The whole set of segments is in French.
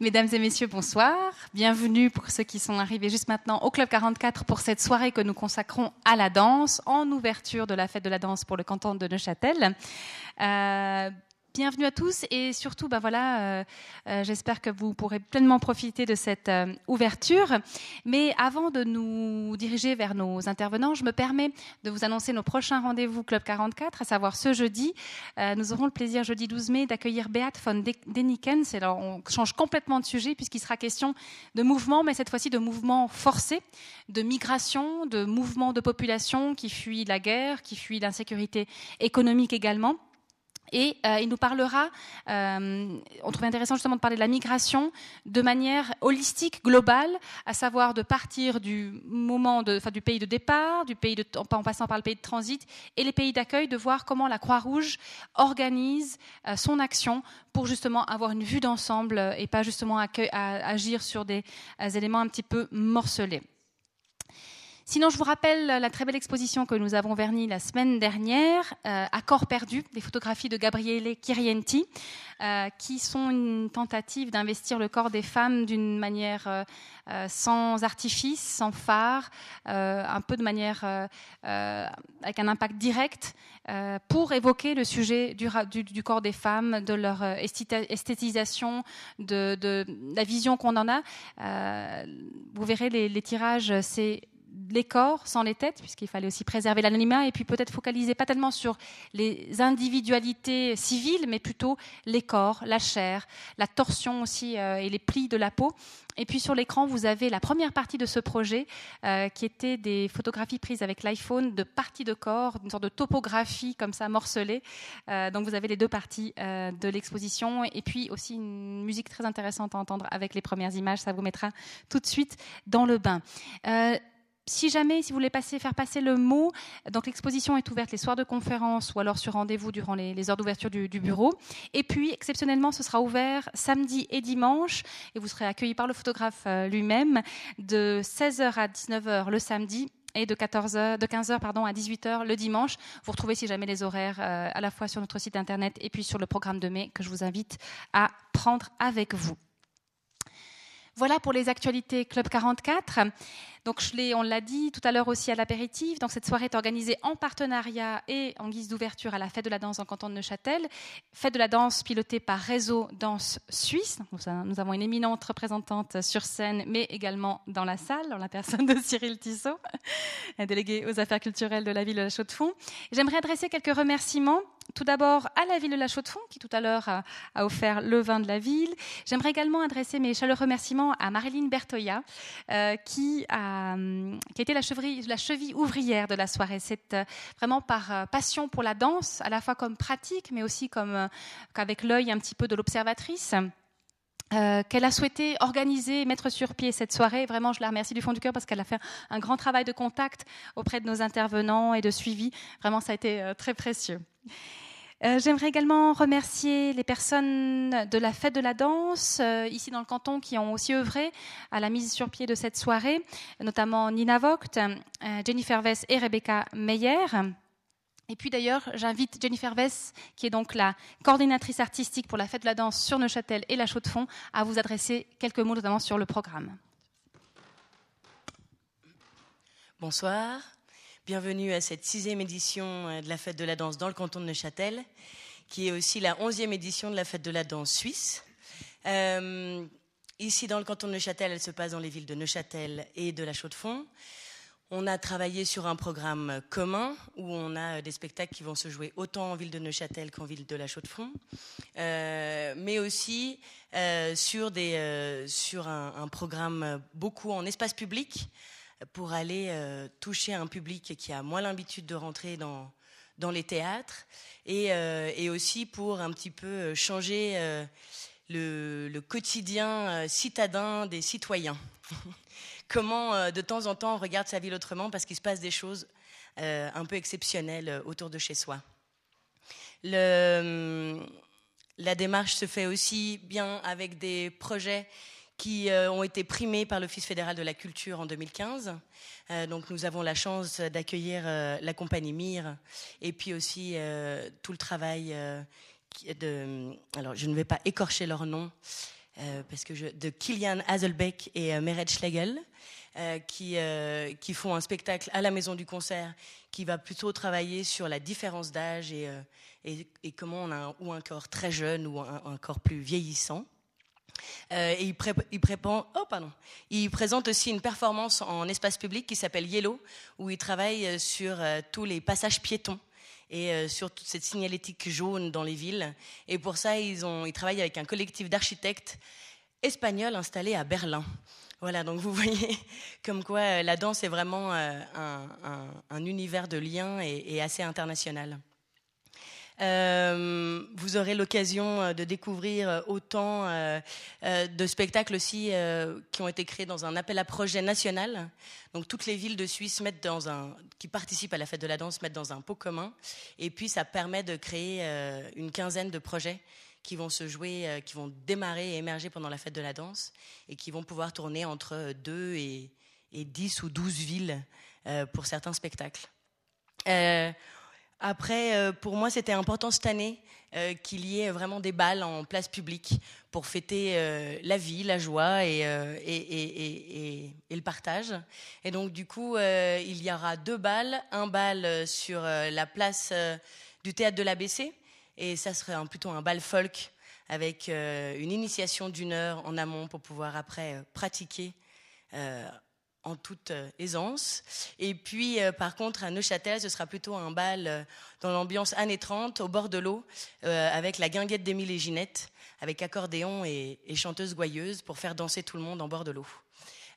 Mesdames et messieurs, bonsoir. Bienvenue pour ceux qui sont arrivés juste maintenant au Club 44 pour cette soirée que nous consacrons à la danse en ouverture de la fête de la danse pour le canton de Neuchâtel. Euh, bienvenue à tous et surtout, ben voilà, euh, euh, j'espère que vous pourrez pleinement profiter de cette euh, ouverture. Mais avant de nous diriger vers nos intervenants, je me permets de vous annoncer nos prochains rendez-vous Club 44, à savoir ce jeudi. nous aurons le plaisir jeudi 12 mai d'accueillir Beat von Denikens. Alors, on change complètement de sujet puisqu'il sera question de mouvement, mais cette fois-ci de mouvement forcé, de migration, de mouvement de population qui fuit la guerre, qui fuit l'insécurité économique également. Et euh, il nous parlera, euh, on trouve intéressant justement de parler de la migration de manière holistique, globale, à savoir de partir du moment de, enfin, du pays de départ, du pays de, en passant par le pays de transit et les pays d'accueil, de voir comment la Croix-Rouge organise euh, son action pour justement avoir une vue d'ensemble et pas justement agir sur des éléments un petit peu morcelés. Sinon, je vous rappelle la très belle exposition que nous avons vernie la semaine dernière, euh, à corps perdu, des photographies de Gabriele Chirienti, euh, qui sont une tentative d'investir le corps des femmes d'une manière euh, sans artifice, sans phare, un peu de manière avec un impact direct, pour évoquer le sujet du, corps des femmes, de leur esthétisation, de, la vision qu'on en a. vous verrez les tirages, c'est les corps sans les têtes, puisqu'il fallait aussi préserver l'anonymat, et puis peut-être focaliser pas tellement sur les individualités civiles, mais plutôt les corps, la chair, la torsion aussi euh, et les plis de la peau. Et puis sur l'écran, vous avez la première partie de ce projet, euh, qui était des photographies prises avec l'iPhone de parties de corps, une sorte de topographie comme ça morcelée. Euh, donc vous avez les deux parties de l'exposition, et puis aussi une musique très intéressante à entendre avec les premières images. Ça vous mettra tout de suite dans le bain si jamais, si vous voulez faire passer le mot, donc l'exposition est ouverte les soirs de conférence ou alors sur rendez-vous durant les, heures d'ouverture du, bureau. Et puis, exceptionnellement, ce sera ouvert samedi et dimanche et vous serez accueillis par le photographe euh, lui-même de 16h à 19h le samedi et de, 14h, de 15h pardon, à 18h le dimanche. Vous retrouvez si jamais les horaires euh, à la fois sur notre site internet et puis sur le programme de mai que je vous invite à prendre avec vous. Voilà pour les actualités Club 44. Donc, on l'a dit tout à l'heure aussi à l'apéritif. Donc, cette soirée est organisée en partenariat et en guise d'ouverture à la Fête de la danse en canton de Neuchâtel. Fête de la danse pilotée par Réseau Danse Suisse. nous avons une éminente représentante sur scène, mais également dans la salle, en la personne de Cyril Tissot, délégué aux affaires culturelles de la ville de la Chaux-de-Fonds. J'aimerais adresser quelques remerciements tout d'abord à la ville de La Chaux-de-Fonds, qui tout à l'heure a, offert le vin de la ville. J'aimerais également adresser mes chaleureux remerciements à Marilyn Bertoya, euh, qui, a, a été la cheville, ouvrière de la soirée. C'est euh, vraiment par euh, passion pour la danse, à la fois comme pratique, mais aussi comme qu'avec l'œil un petit peu de l'observatrice. qu'elle a souhaité organiser, mettre sur pied cette soirée. Vraiment, je la remercie du fond du cœur parce qu'elle a fait un grand travail de contact auprès de nos intervenants et de suivi. Vraiment, ça a été très précieux. Euh, j'aimerais également remercier les personnes de la Fête de la Danse, euh, ici dans le canton, qui ont aussi œuvré à la mise sur pied de cette soirée, notamment Nina Vogt, euh, Jennifer Vess et Rebecca Meyer. Et puis d'ailleurs, j'invite Jennifer Vess, qui est donc la coordinatrice artistique pour la Fête de la Danse sur Neuchâtel et la Chaux-de-Fonds, à vous adresser quelques mots notamment sur le programme. Bonsoir. Bienvenue à cette sixième édition euh, de la fête de la danse dans le canton de Neuchâtel, qui est aussi la onzième édition de la fête de la danse suisse. Euh, ici, dans le canton de Neuchâtel, elle se passe dans les villes de Neuchâtel et de la Chaux-de-Fonds. On a travaillé sur un programme commun où on a des spectacles qui vont se jouer autant en ville de Neuchâtel qu'en ville de la Chaux-de-Fonds, euh, mais aussi sur, des, sur un, programme beaucoup en espace public pour aller euh, toucher un public qui a moins l'habitude de rentrer dans, les théâtres et, euh, et, aussi pour un petit peu euh, changer le, quotidien citadin des citoyens. Comment de temps en temps on regarde sa ville autrement parce qu'il se passe des choses un peu exceptionnelles autour de chez soi. Le, la démarche se fait aussi bien avec des projets qui euh, ont été primés par l'Office fédéral de la culture en 2015. Euh, donc nous avons la chance d'accueillir euh, la compagnie Mire et puis aussi tout le travail de... Alors je ne vais pas écorcher leur nom. parce que de Kilian Hazelbeck et Meret Schlegel. qui, qui font un spectacle à la Maison du Concert qui va plutôt travailler sur la différence d'âge et, et, comment on a ou un corps très jeune ou un, corps plus vieillissant. Euh, oh, il, présente aussi une performance en espace public qui s'appelle Yellow, où il travaille euh, sur euh, tous les passages piétons et sur toute cette signalétique jaune dans les villes. Et pour ça, ils, ont, ils travaillent avec un collectif d'architectes espagnols installés à Berlin. Voilà, donc vous voyez comme quoi la danse est vraiment un, univers de liens et assez international. Euh, vous aurez l'occasion euh, de découvrir euh, autant de spectacles aussi qui ont été créés dans un appel à projet national. Donc toutes les villes de Suisse mettent dans un, qui participent à la fête de la danse mettent dans un pot commun. Et puis ça permet de créer une quinzaine de projets qui vont se jouer, qui vont démarrer et émerger pendant la fête de la danse et qui vont pouvoir tourner entre 2 et, et 10 ou 12 villes pour certains spectacles. Après, euh, pour moi, c'était important cette année euh, qu'il y ait vraiment des balles en place publique pour fêter euh, la vie, la joie et, le partage. Et donc, du coup, il y aura deux balles. Un bal sur la place du théâtre de l'ABC, et ça serait plutôt un bal folk avec une initiation d'une heure en amont pour pouvoir après pratiquer en toute euh, aisance. Et puis, euh, par contre, à Neuchâtel, ce sera plutôt un bal euh, dans l'ambiance années 30, au bord de l'eau, avec la guinguette d'Émile et Ginette, avec accordéon et, chanteuse gouailleuse pour faire danser tout le monde en bord de l'eau.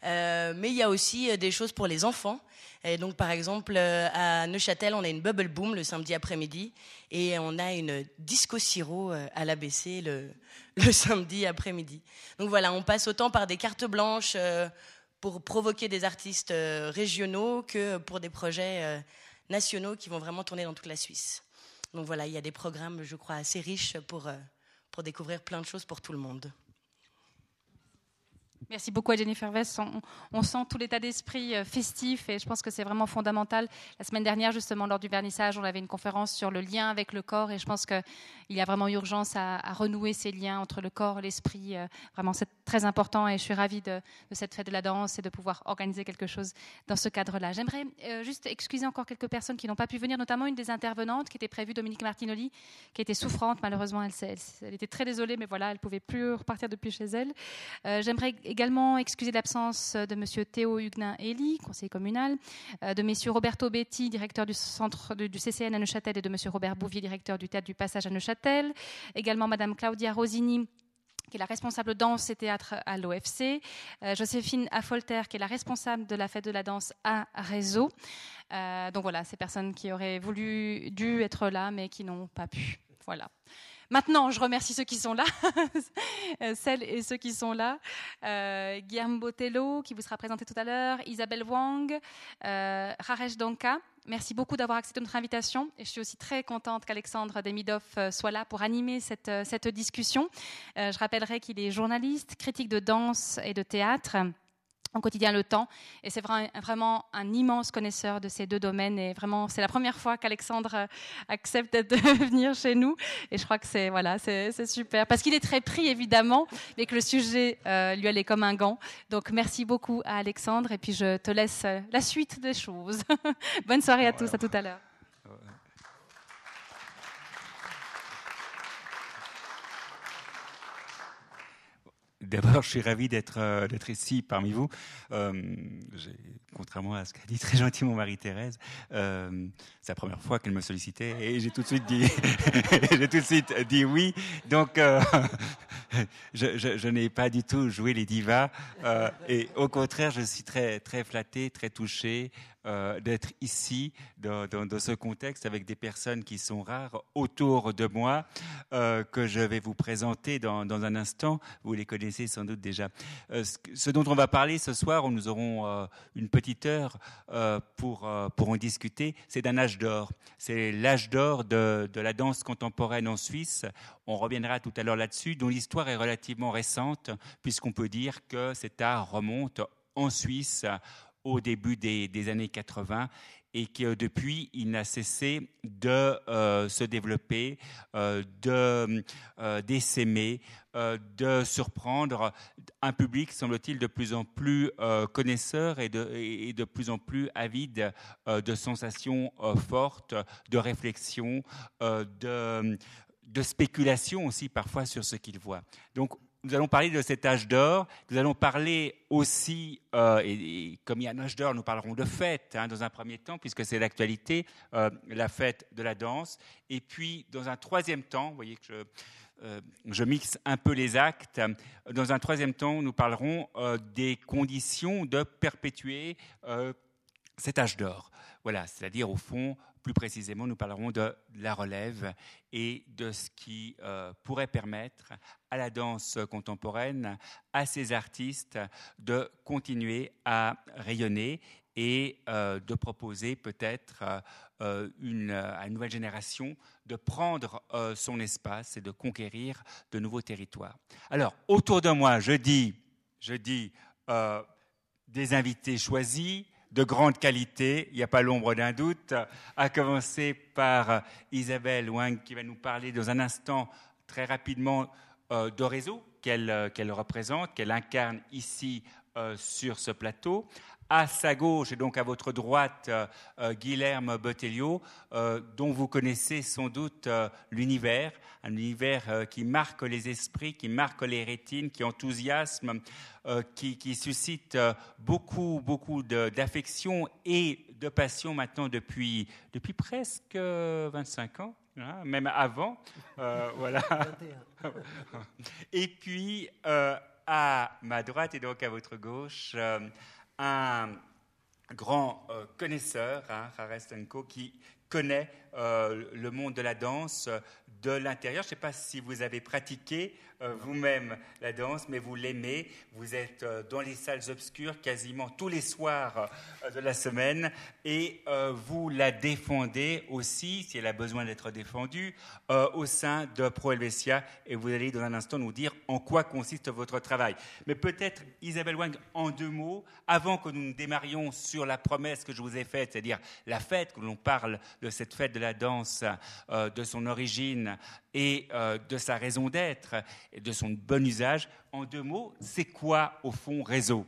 mais il y a aussi des choses pour les enfants. Et donc, par exemple, à Neuchâtel, on a une bubble boom le samedi après-midi et on a une disco siro à l'ABC le samedi après-midi. Donc voilà, on passe autant par des cartes blanches pour provoquer des artistes euh, régionaux que pour des projets euh, nationaux qui vont vraiment tourner dans toute la Suisse. Donc voilà, il y a des programmes, je crois, assez riches pour, euh, pour découvrir plein de choses pour tout le monde. Merci beaucoup à Jennifer Vess. On, sent tout l'état d'esprit euh, festif et je pense que c'est vraiment fondamental. La semaine dernière, justement, lors du vernissage, on avait une conférence sur le lien avec le corps et je pense qu'il y a vraiment urgence à, renouer ces liens entre le corps et l'esprit. Euh, vraiment, c'est très important et je suis ravie de, cette fête de la danse et de pouvoir organiser quelque chose dans ce cadre-là. J'aimerais euh, juste excuser encore quelques personnes qui n'ont pas pu venir, notamment une des intervenantes qui était prévue, Dominique Martinoli, qui était souffrante. Malheureusement, elle, était très désolée, mais voilà, elle pouvait plus repartir depuis chez elle. J'aimerais également excuser l'absence de M. Théo Huguenin-Elie, conseiller communal, euh, de M. Roberto Betti, directeur du centre du CCN à Neuchâtel, et de M. Robert Bouvier, directeur du théâtre du Passage à Neuchâtel. Également Mme Claudia Rosini, qui est la responsable danse et théâtre à l'OFC, euh, Joséphine Affolter, qui est la responsable de la fête de la danse à Réseau. Euh, donc voilà, ces personnes qui auraient voulu, dû être là, mais qui n'ont pas pu. Voilà. Maintenant, je remercie ceux qui sont là, celles et ceux qui sont là. Euh, Guillaume Botello, qui vous sera présenté tout à l'heure, Isabelle Wang, euh, Raresh Donka. Merci beaucoup d'avoir accepté notre invitation. Et je suis aussi très contente qu'Alexandre Demidov euh, soit là pour animer euh, cette discussion. je rappellerai qu'il est journaliste, critique de danse et de théâtre en quotidien le temps. Et c'est vraiment un immense connaisseur de ces deux domaines. Et vraiment, c'est la première fois qu'Alexandre euh, accepte de venir chez nous. Et je crois que c'est voilà, c'est super. Parce qu'il est très pris, évidemment, mais que le sujet euh, lui allait comme un gant. Donc, merci beaucoup à Alexandre. Et puis, je te laisse euh, la suite des choses. Bonne soirée à tous. À tout à l'heure. D'abord, je suis ravi d'être euh, ici parmi vous. Euh, contrairement à ce qu'a dit très gentiment Marie-Thérèse, euh, c'est la première fois qu'elle me sollicitait et j'ai tout de suite dit j'ai tout de suite dit oui. Donc, euh, je, n'ai pas du tout joué les divas euh, et au contraire, je suis très très flatté, très touché d'être ici, dans, ce contexte, avec des personnes qui sont rares autour de moi, que je vais vous présenter dans, un instant. Vous les connaissez sans doute déjà. Ce, dont on va parler ce soir, nous aurons une petite heure euh, pour, pour en discuter, c'est d'un âge d'or. C'est l'âge d'or de, de la danse contemporaine en Suisse. On reviendra tout à l'heure là-dessus, dont l'histoire est relativement récente, puisqu'on peut dire que cet art remonte en Suisse au début des, des années 80 et que depuis, il n'a cessé de euh, se développer, euh, de euh, d'essaimer, de surprendre un public, semble-t-il, de plus en plus connaisseur et de, de, plus en plus avide de sensations fortes, de réflexion, de, de spéculation aussi parfois sur ce qu'il voit. Donc nous allons parler de cet âge d'or. Nous allons parler aussi, euh, et, comme il y a un âge d'or, nous parlerons de fête hein, dans un premier temps, puisque c'est l'actualité, euh, la fête de la danse. Et puis, dans un troisième temps, vous voyez que je, euh, je mixe un peu les actes. Dans un troisième temps, nous parlerons des conditions de perpétuer cet âge d'or. Voilà, c'est-à-dire au fond plus précisément, nous parlerons de la relève et de ce qui euh, pourrait permettre à la danse contemporaine, à ces artistes, de continuer à rayonner et euh, de proposer peut-être euh, une, à une nouvelle génération de prendre son espace et de conquérir de nouveaux territoires. Alors, autour de moi, je dis, je dis des invités choisis, de grande qualité, il n'y a pas l'ombre d'un doute, à commencer par Isabelle Wang qui va nous parler dans un instant très rapidement euh, de réseau euh, qu'elle représente, qu'elle incarne ici euh, sur ce plateau. À sa gauche et donc à votre droite, euh, euh, Guilherme Botelho, euh, dont vous connaissez sans doute l'univers, un univers qui marque les esprits, qui marque les rétines, qui enthousiasme, qui, suscite beaucoup, beaucoup d'affection et de passion maintenant depuis, depuis presque 25 ans. Hein, même avant, voilà. Et puis à ma droite et donc à votre gauche, un grand euh, connaisseur, hein, qui connaît euh, le monde de la danse de l'intérieur. Je ne sais pas si vous avez pratiqué euh, vous-même la danse, mais vous l'aimez. Vous êtes euh, dans les salles obscures quasiment tous les soirs de la semaine et vous la défendez aussi, si elle a besoin d'être défendue, au sein de Pro Helvetia. Et vous allez dans un instant nous dire en quoi consiste votre travail. Mais peut-être, Isabelle Wang, en deux mots, avant que nous démarrions sur la promesse que je vous ai faite, c'est-à-dire la fête, que l'on parle de cette fête de la danse, euh, de son origine et euh, de sa raison d'être et de son bon usage. En deux mots, c'est quoi au fond réseau?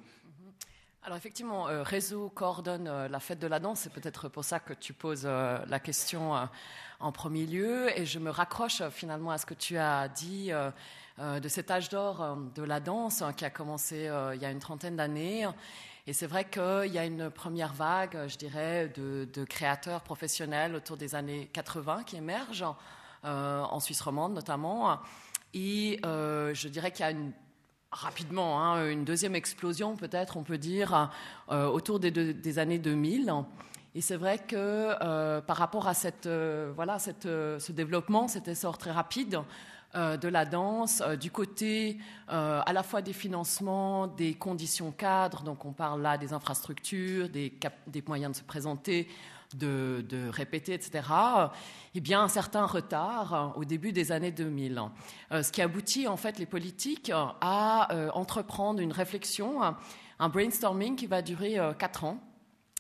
Alors effectivement, euh, Réseau coordonne la fête de la danse, c'est peut-être pour ça que tu poses la question en premier lieu, et je me raccroche finalement à ce que tu as dit de cet âge d'or de la danse hein, qui a commencé il y a une trentaine d'années et c'est vrai qu'il y a une première vague, je dirais, de, créateurs professionnels autour des années 80 qui émergent, euh, en Suisse romande notamment. Et euh, je dirais qu'il y a rapidement hein, une deuxième explosion, peut-être, on peut dire, euh, autour des, années 2000. Et c'est vrai que par rapport à cette, voilà, cette, ce développement, cet essor très rapide, de la danse, euh, du côté euh, à la fois des financements, des conditions cadres, donc on parle là des infrastructures, des, moyens de se présenter, de, répéter, etc., eh bien un certain retard au début des années 2000. ce qui aboutit en fait les politiques à entreprendre une réflexion, un brainstorming qui va durer quatre ans,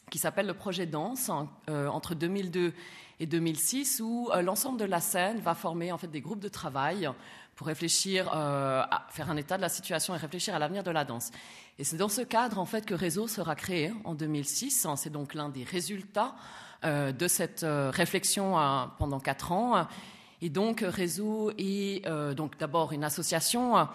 qui s'appelle le projet Danse, entre 2002 et 2006, où euh, l'ensemble de la scène va former en fait des groupes de travail pour réfléchir, euh, faire un état de la situation et réfléchir à l'avenir de la danse. Et c'est dans ce cadre en fait que Réseau sera créé en 2006. C'est donc l'un des résultats euh, de cette réflexion pendant quatre ans. Et donc Réseau est donc d'abord une association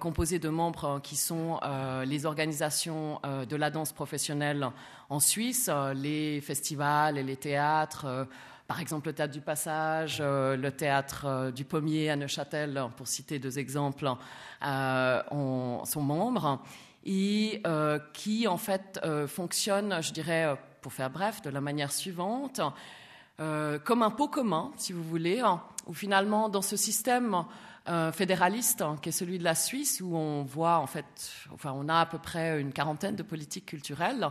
composée de membres qui sont les organisations de la danse professionnelle en Suisse, les festivals et les théâtres par exemple le théâtre du Passage, euh, le théâtre euh, du Pommier à Neuchâtel, pour citer deux exemples, euh, sont membres et qui en fait fonctionnent, je dirais, pour faire bref, de la manière suivante. comme un pot commun, si vous voulez, où finalement, dans ce système fédéraliste qui est celui de la Suisse, où on voit en fait, enfin, on a à peu près une quarantaine de politiques culturelles,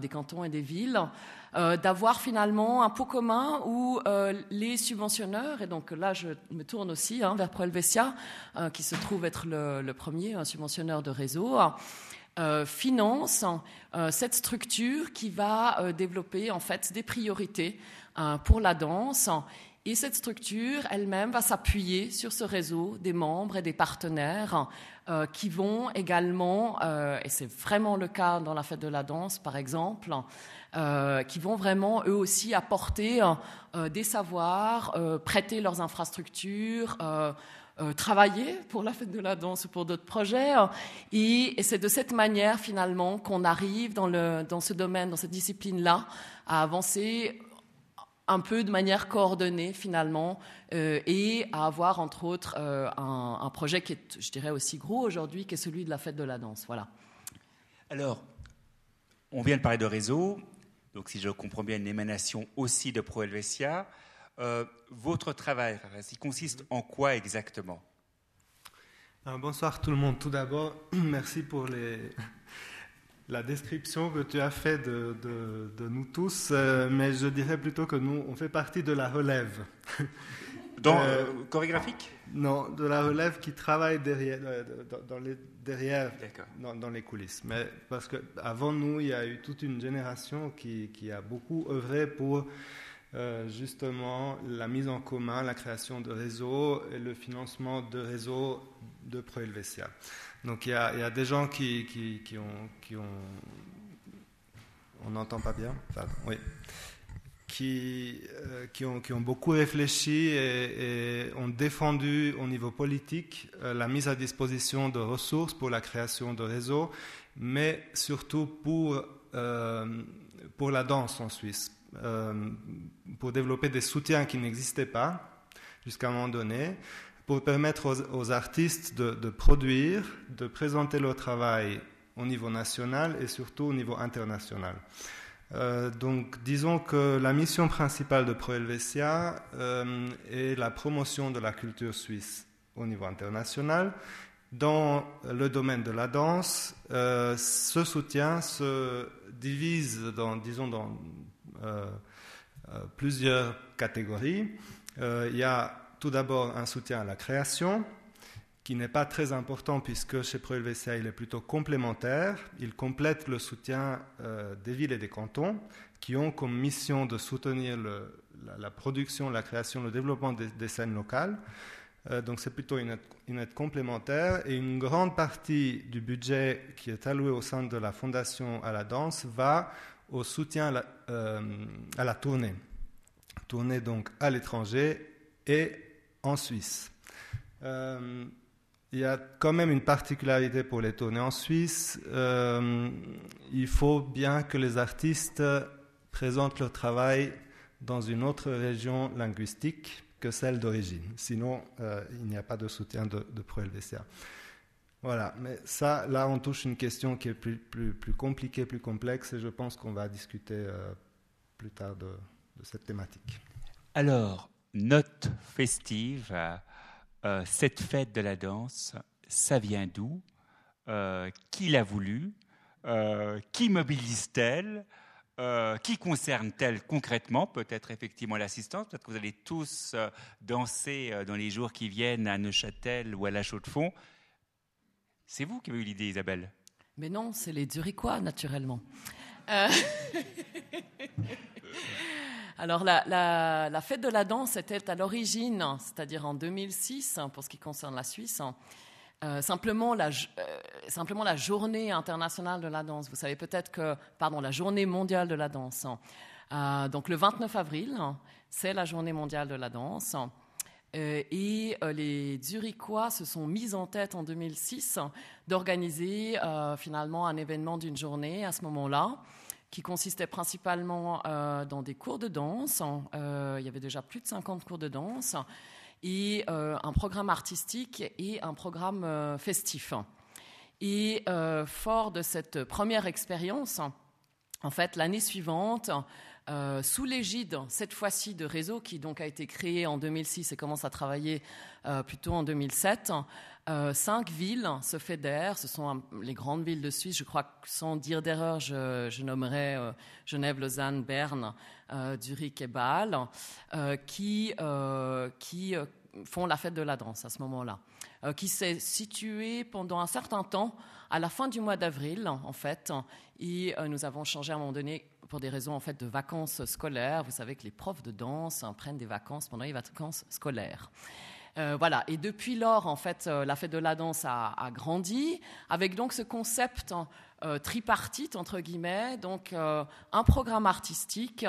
des cantons et des villes, euh, d'avoir finalement un pot commun où euh, les subventionneurs, et donc là je me tourne aussi hein, vers Proelvesia, euh, qui se trouve être le, premier subventionneur de réseau, finance cette structure qui va développer en fait des priorités pour la danse et cette structure elle-même va s'appuyer sur ce réseau des membres et des partenaires euh, qui vont également, euh, et c'est vraiment le cas dans la fête de la danse par exemple, euh, qui vont vraiment eux aussi apporter des savoirs, prêter leurs infrastructures. travailler pour la fête de la danse ou pour d'autres projets. Et, c'est de cette manière, finalement, qu'on arrive dans, le, dans ce domaine, dans cette discipline-là, à avancer un peu de manière coordonnée finalement euh, et à avoir entre autres euh, un, projet qui est, je dirais, aussi gros aujourd'hui, qui est celui de la fête de la danse. Voilà. Alors, on vient de parler de réseau, donc si je comprends bien, une émanation aussi de Pro Helvetia. Euh, votre travail, il consiste en quoi exactement? Bonsoir tout le monde. Tout d'abord, merci pour les, la description que tu as faite de, de, nous tous, euh, mais je dirais plutôt que nous, on fait partie de la relève. Dans, euh, chorégraphique Non, de la relève qui travaille derrière, euh, dans, les, derrière dans, les coulisses. Mais parce qu'avant nous, il y a eu toute une génération qui, qui a beaucoup œuvré pour justement la mise en commun, la création de réseaux et le financement de réseaux de Pro-Helvetia. Donc il y, a, des gens qui, ont, On n'entend pas bien Oui. Qui, euh, qui, ont, beaucoup réfléchi et, ont défendu au niveau politique euh, la mise à disposition de ressources pour la création de réseaux, mais surtout pour, euh, pour la danse en Suisse, pour développer des soutiens qui n'existaient pas jusqu'à un moment donné pour permettre aux, artistes de, produire, de présenter leur travail au niveau national et surtout au niveau international. Euh, donc, disons que la mission principale de Pro Helvetia euh, est la promotion de la culture suisse au niveau international. Dans le domaine de la danse, euh, ce soutien se divise dans, disons, dans plusieurs catégories. il y a tout d'abord un soutien à la création, qui n'est pas très important puisque chez ProLVCA il est plutôt complémentaire. Il complète le soutien euh, des villes et des cantons qui ont comme mission de soutenir la, production, la création, le développement des, scènes locales. Euh, donc c'est plutôt une aide, complémentaire et une grande partie du budget qui est alloué au sein de la Fondation à la danse va au soutien à la, euh, à la tournée. Tournée donc à l'étranger et en Suisse. Euh, il y a quand même une particularité pour les tournées en Suisse. Euh, il faut bien que les artistes présentent leur travail dans une autre région linguistique que celle d'origine. Sinon, euh, il n'y a pas de soutien de, de ProLVCA. Voilà, mais ça, là, on touche une question qui est plus, compliquée, plus complexe, et je pense qu'on va discuter plus tard de, de cette thématique. Alors, note festive, euh, cette fête de la danse, ça vient d'où? Euh, Qui l'a voulu? Euh, Qui mobilise-t-elle? Qui concerne-t-elle concrètement? Peut-être effectivement l'assistance, peut-être que vous allez tous danser dans les jours qui viennent à Neuchâtel ou à La Chaux-de-Fonds. C'est vous qui avez eu l'idée, Isabelle? Mais non, c'est les Duriquois, naturellement. Alors la, fête de la danse était à l'origine, c'est-à-dire en 2006 pour ce qui concerne la Suisse, euh, simplement, la, euh, simplement la journée internationale de la danse. Vous savez peut-être que, pardon, la journée mondiale de la danse. Euh, donc le 29 avril, c'est la journée mondiale de la danse. et les Zurichois se sont mis en tête en 2006 d'organiser finalement un événement d'une journée à ce moment-là qui consistait principalement euh, dans des cours de danse. Euh, il y avait déjà plus de 50 cours de danse et euh, un programme artistique et un programme festif. Et fort de cette première expérience, en fait, l'année suivante, sous l'égide, cette fois-ci, de Réseau, qui donc a été créé en 2006 et commence à travailler plutôt en 2007, euh, cinq villes se fédèrent, ce sont les grandes villes de Suisse, je crois que sans dire d'erreur, je, nommerai euh, Genève, Lausanne, Berne, euh, Zurich et Bâle, qui, qui font la fête de la danse à ce moment-là. qui s'est situé pendant un certain temps à la fin du mois d'avril, en fait. Et nous avons changé à un moment donné pour des raisons en fait de vacances scolaires. Vous savez que les profs de danse hein, prennent des vacances pendant les vacances scolaires. Euh, voilà. Et depuis lors, en fait, euh, la fête de la danse a, grandi avec donc ce concept euh, tripartite entre guillemets, donc un programme artistique,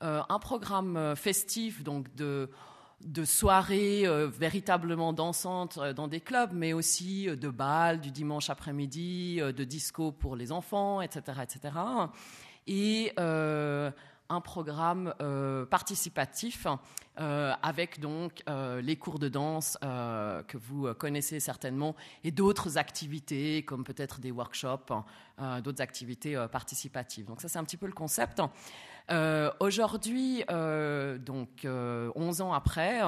un programme festif, donc de de soirées véritablement dansantes dans des clubs, mais aussi de balles du dimanche après-midi, de disco pour les enfants, etc., etc. Et un programme euh, participatif euh, avec donc euh, les cours de danse que vous connaissez certainement et d'autres activités comme peut-être des workshops, d'autres activités participatives. Donc ça c'est un petit peu le concept. Euh, aujourd'hui, euh, donc 11 euh, ans après,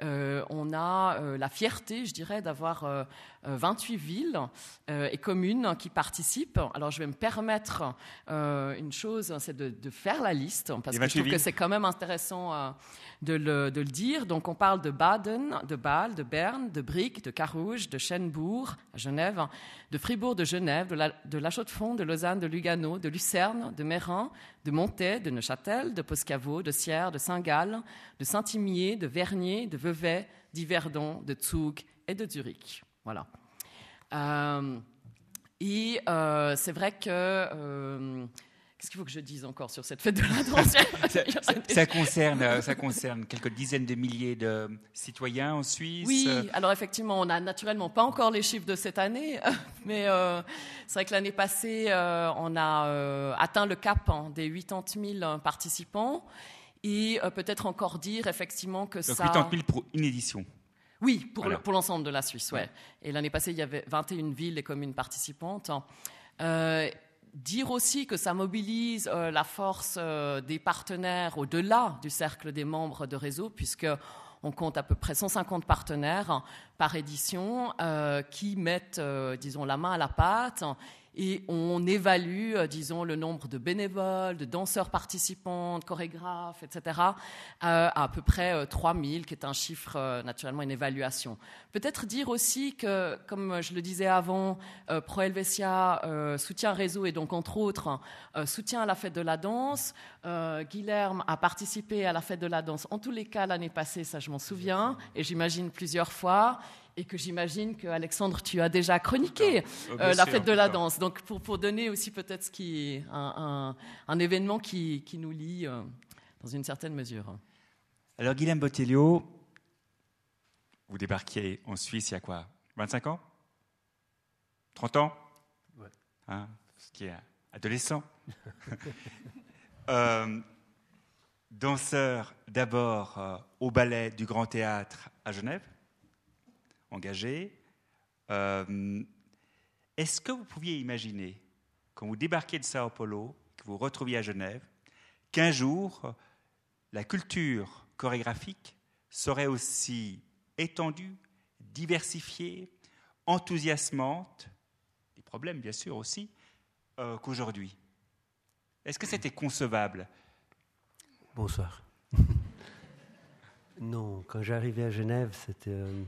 on a la fierté, je dirais, d'avoir 28 villes et communes qui participent. Alors, je vais me permettre une chose, c'est de, faire la liste, parce que je trouve que c'est quand même intéressant de le, dire. Donc, on parle de Baden, de Bâle, de Berne, de Brique, de Carouge, de Chênebourg, à Genève, de Fribourg, de Genève, de La, de la Chaux-de-Fonds, de Lausanne, de Lugano, de Lucerne, de Mérin, de Montaix, de Neuchâtel, de Poscavo, de Sierre, de Saint-Gall, de Saint-Imier, de Vernier, de Vevey, d'Yverdon, de Zug et de Zurich. Voilà. Euh, et euh, c'est vrai que euh, Qu'est-ce qu'il faut que je dise encore sur cette fête de danse ça, concerne, ça concerne quelques dizaines de milliers de citoyens en Suisse. Oui, alors effectivement, on n'a naturellement pas encore les chiffres de cette année, mais euh, c'est vrai que l'année passée, euh, on a atteint le cap hein, des 80 000 participants. Et peut-être encore dire effectivement que Donc ça. 80 000 pour une édition. Oui, pour, pour l'ensemble de la Suisse, ouais. Et l'année passée, il y avait 21 villes et communes participantes. Euh, dire aussi que ça mobilise euh, la force euh, des partenaires au-delà du cercle des membres de réseau, puisque on compte à peu près 150 partenaires par édition qui mettent, disons, la main à la pâte et on évalue, euh, disons, le nombre de bénévoles, de danseurs participants, de chorégraphes, etc., euh, à peu près 3000, euh, qui est un chiffre, naturellement, une évaluation. Peut-être dire aussi que, comme je le disais avant, Pro Helvetia soutient réseau et donc, entre autres, soutient la fête de la danse. Guilherme a participé à la fête de la danse, en tous les cas, l'année passée, ça je m'en souviens, et j'imagine plusieurs fois et que j'imagine que Alexandre, tu as déjà chroniqué euh, la fête de la danse. Donc pour, pour donner aussi peut-être ce qui est un, un, événement qui, qui, nous lie euh, dans une certaine mesure. Alors Guillaume Botelho, vous débarquiez en Suisse il y a quoi 25 ans? 30 ans? Ouais. hein, Ce qui est adolescent. euh, danseur d'abord euh, au ballet du Grand Théâtre à Genève engagé. Euh, est-ce que vous pouviez imaginer, quand vous débarquiez de Sao Paulo, que vous retrouviez à Genève, qu'un jour, la culture chorégraphique serait aussi étendue, diversifiée, enthousiasmante, des problèmes bien sûr aussi, euh, qu'aujourd'hui? Est-ce que c'était concevable? Bonsoir. non, quand j'arrivais à Genève, c'était... Euh,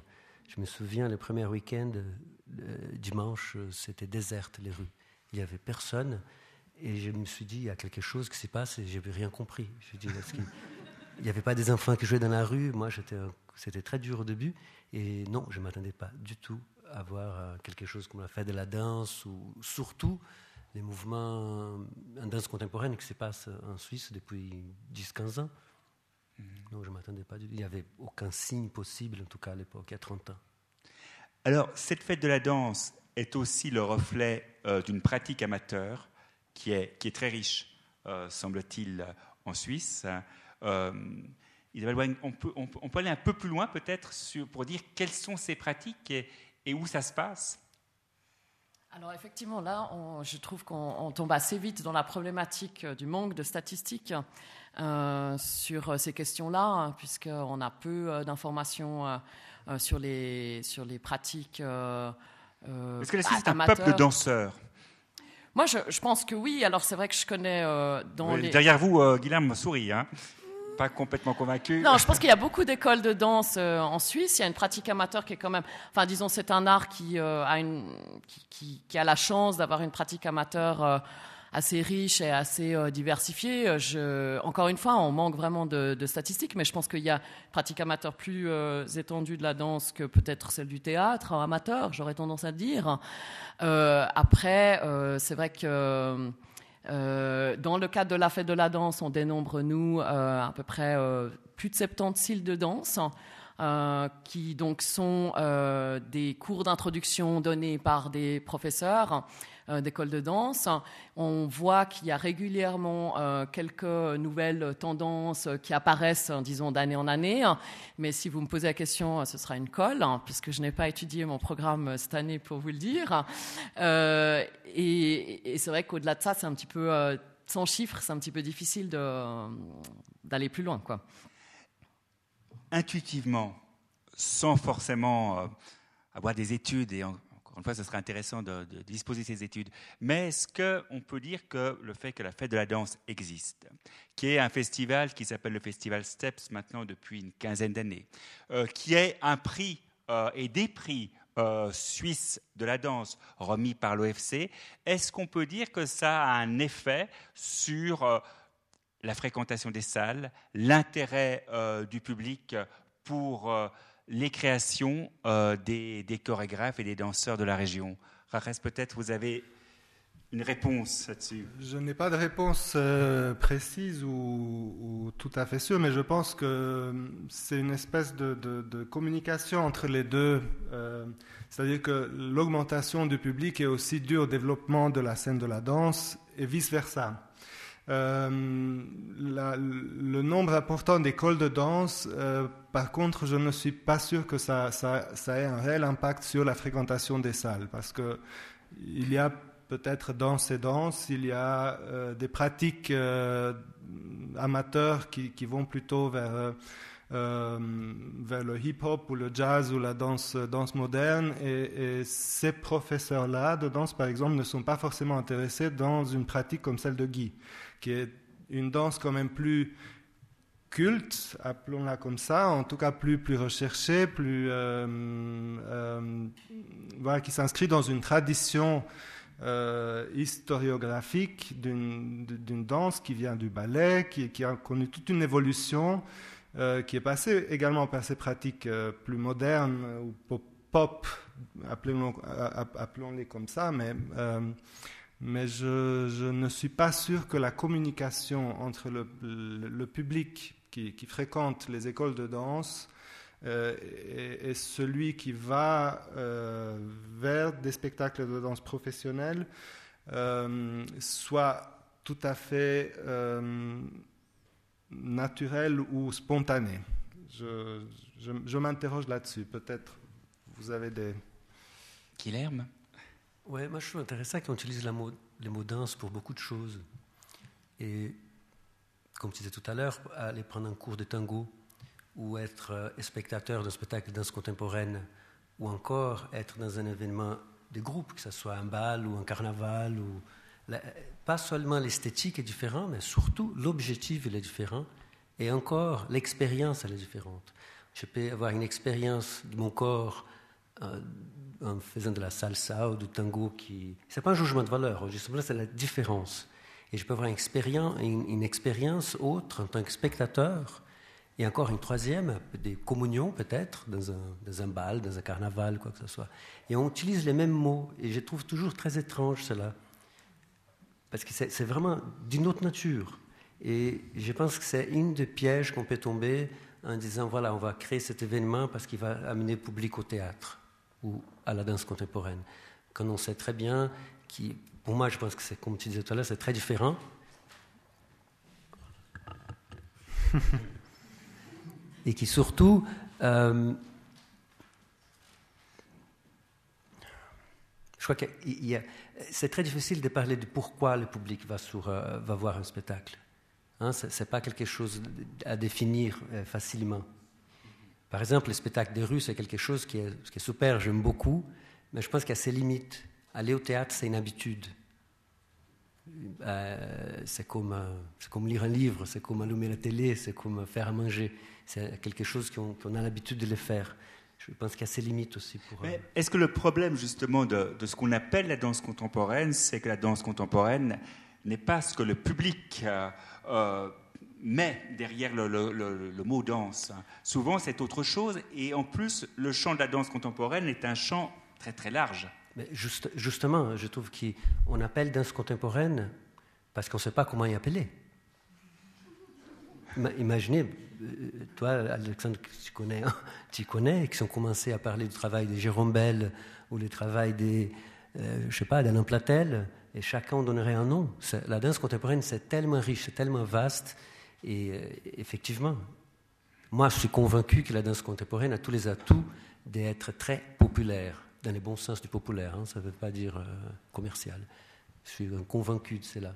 je me souviens, le premier week-end, dimanche, c'était déserte les rues. Il n'y avait personne. Et je me suis dit, il y a quelque chose qui s'est passé. Je n'avais rien compris. Je dis, il n'y avait pas des enfants qui jouaient dans la rue. Moi, c'était très dur au début. Et non, je ne m'attendais pas du tout à voir euh, quelque chose comme la fête de la danse ou surtout les mouvements en danse contemporaine qui se passent en Suisse depuis 10-15 ans. Non, je ne m'attendais pas. Il n'y avait aucun signe possible, en tout cas à l'époque, il y a 30 ans. Alors, cette fête de la danse est aussi le reflet euh, d'une pratique amateur qui est, qui est très riche, euh, semble-t-il, en Suisse. Euh, on peut, aller un peu plus loin peut-être pour dire quelles sont ces pratiques et où ça se passe? Alors effectivement, là, je trouve qu'on tombe assez vite dans la problématique du manque de statistiques. Euh, sur ces questions-là, hein, puisqu'on a peu euh, d'informations euh, sur, les, sur les pratiques. Est-ce que la Suisse est un peuple danseur? Moi, je, pense que oui. Alors, c'est vrai que je connais dans les... Derrière vous, Guillaume sourit. Hein pas complètement convaincu. Non, je pense qu'il y a beaucoup d'écoles de danse euh, en Suisse. Il y a une pratique amateur qui est quand même. Enfin, disons, c'est un art qui, euh, a, une, qui, a la chance d'avoir une pratique amateur. Euh, assez riche et assez diversifiée. Je, encore une fois, on manque vraiment de statistiques, mais je pense qu'il y a une pratique amateur plus étendue de la danse que peut-être celle du théâtre amateur, j'aurais tendance à dire. après, c'est vrai que euh, dans le cadre de la fête de la danse, on dénombre, nous, euh, à peu près euh, plus de 70 styles de danse. qui donc sont des cours d'introduction donnés par des professeurs d'écoles de danse. On voit qu'il y a régulièrement euh, quelques nouvelles tendances qui apparaissent, disons, d'année en année. Mais si vous me posez la question, ce sera une colle, hein, puisque je n'ai pas étudié mon programme cette année pour vous le dire. Euh, et, c'est vrai qu'au-delà de ça, c'est un petit peu, sans chiffres, c'est un petit peu difficile d'aller plus loin. Quoi. Intuitivement, sans forcément avoir des études et une fois, ce serait intéressant de, disposer ces études. Mais est-ce qu'on peut dire que le fait que la fête de la danse existe, qui est un festival qui s'appelle le Festival Steps maintenant depuis une quinzaine d'années, euh, qui est un prix euh, et des prix euh, suisses de la danse remis par l'OFC, est-ce qu'on peut dire que ça a un effet sur la fréquentation des salles, l'intérêt du public pour les créations euh, des, chorégraphes et des danseurs de la région. Rares, peut-être vous avez une réponse là-dessus Je n'ai pas de réponse euh, précise ou, tout à fait sûre, mais je pense que c'est une espèce de, communication entre les deux. Euh, c'est-à-dire que l'augmentation du public est aussi due au développement de la scène de la danse et vice-versa. Euh, le nombre important d'écoles de danse, euh, par contre, je ne suis pas sûr que ça, ait un réel impact sur la fréquentation des salles, parce que il y a peut-être danse et danse, il y a euh, des pratiques amateurs qui, vont plutôt vers le hip-hop ou le jazz ou la danse, moderne. Et ces professeurs-là de danse, par exemple, ne sont pas forcément intéressés dans une pratique comme celle de Guy qui est une danse quand même plus culte, appelons-la comme ça, en tout cas plus, plus recherchée, plus, euh, euh, voilà, qui s'inscrit dans une tradition euh, historiographique d'une danse qui vient du ballet, qui, a connu toute une évolution, qui est passée également par ces pratiques plus modernes ou pop, pop appelons-les comme ça, mais mais je, ne suis pas sûr que la communication entre le, public qui, fréquente les écoles de danse euh, et, celui qui va euh, vers des spectacles de danse professionnels euh, soit tout à fait naturel ou spontané. Je, je m'interroge là-dessus. Peut-être vous avez des... Guilherme? Oui, moi je trouve intéressant qu'on utilise le mot danse pour beaucoup de choses. Et comme tu disais tout à l'heure, aller prendre un cours de tango ou être euh, spectateur d'un spectacle de danse contemporaine ou encore être dans un événement de groupe, que ce soit un bal ou un carnaval. Pas seulement l'esthétique est différente, mais surtout l'objectif est différent et encore l'expérience est différente. Je peux avoir une expérience de mon corps euh, en faisant de la salsa ou du tango qui. C'est pas un jugement de valeur, justement, c'est la différence. Et je peux avoir une expérience, une, expérience autre en tant que spectateur, et encore une troisième, des communions peut-être, dans un, dans un bal, dans un carnaval, quoi que ce soit. Et on utilise les mêmes mots, et je trouve toujours très étrange cela. Parce que c'est vraiment d'une autre nature. Et je pense que c'est une des pièges qu'on peut tomber en disant voilà, on va créer cet événement parce qu'il va amener le public au théâtre ou à la danse contemporaine. Quand on sait très bien, qui, pour moi, je pense que c'est, comme tu disais tout à l'heure, c'est très différent. Et qui surtout. Euh, je crois que c'est très difficile de parler de pourquoi le public va, euh, voir un spectacle. Hein, ce n'est pas quelque chose à définir euh, facilement. Par exemple, le spectacle des rues, c'est quelque chose qui est, qui est super, j'aime beaucoup, mais je pense qu'il y a ses limites. Aller au théâtre, c'est une habitude. c'est comme, comme lire un livre, c'est comme allumer la télé, c'est comme faire à manger. C'est quelque chose qu'on a l'habitude de le faire. Je pense qu'il y a ses limites aussi pour. Est-ce que le problème justement de, ce qu'on appelle la danse contemporaine, c'est que la danse contemporaine n'est pas ce que le public met derrière le, mot danse. Souvent, c'est autre chose. Et en plus, le champ de la danse contemporaine est un champ très très large. Mais justement, je trouve qu'on appelle danse contemporaine parce qu'on ne sait pas comment y appeler. Imaginez, euh, toi, Alexandre, tu connais, hein, tu connais, qui ont commencé à parler du travail de Jérôme Bell ou le travail des, euh, je sais pas, d'Alain Platel, et chacun donnerait un nom. La danse contemporaine, c'est tellement riche, c'est tellement vaste, et euh, effectivement, moi, je suis convaincu que la danse contemporaine a tous les atouts d'être très populaire, dans le bon sens du populaire, hein, ça ne veut pas dire euh, commercial. Je suis convaincu de cela.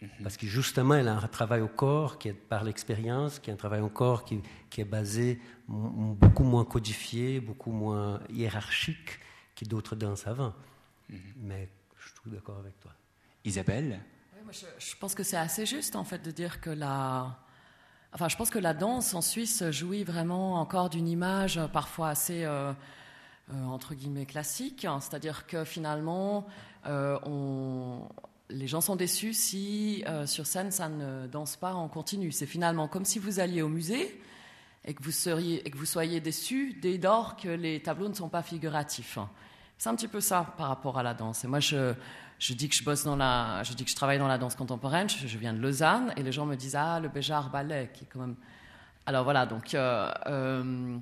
Mhm. Parce que justement, elle a un travail au corps qui est par l'expérience, qui est un travail au corps qui, est basé beaucoup moins codifié, beaucoup moins hiérarchique que d'autres danses avant. Mhm. Mais je suis d'accord avec toi. Isabelle? Je, pense que c'est assez juste en fait de dire que la, enfin, je pense que la danse en Suisse jouit vraiment encore d'une image parfois assez euh, euh, entre guillemets classique, c'est-à-dire que finalement, euh, les gens sont déçus si sur scène ça ne danse pas en continu. C'est finalement comme si vous alliez au musée et que vous seriez et que vous soyez déçus dès lors que les tableaux ne sont pas figuratifs. C'est un petit peu ça par rapport à la danse. Et moi, je, je dis que je bosse dans la, je dis que je travaille dans la danse contemporaine. Je, viens de Lausanne et les gens me disent ah le Béjar ballet qui est quand même. Alors voilà donc. Euh, euh,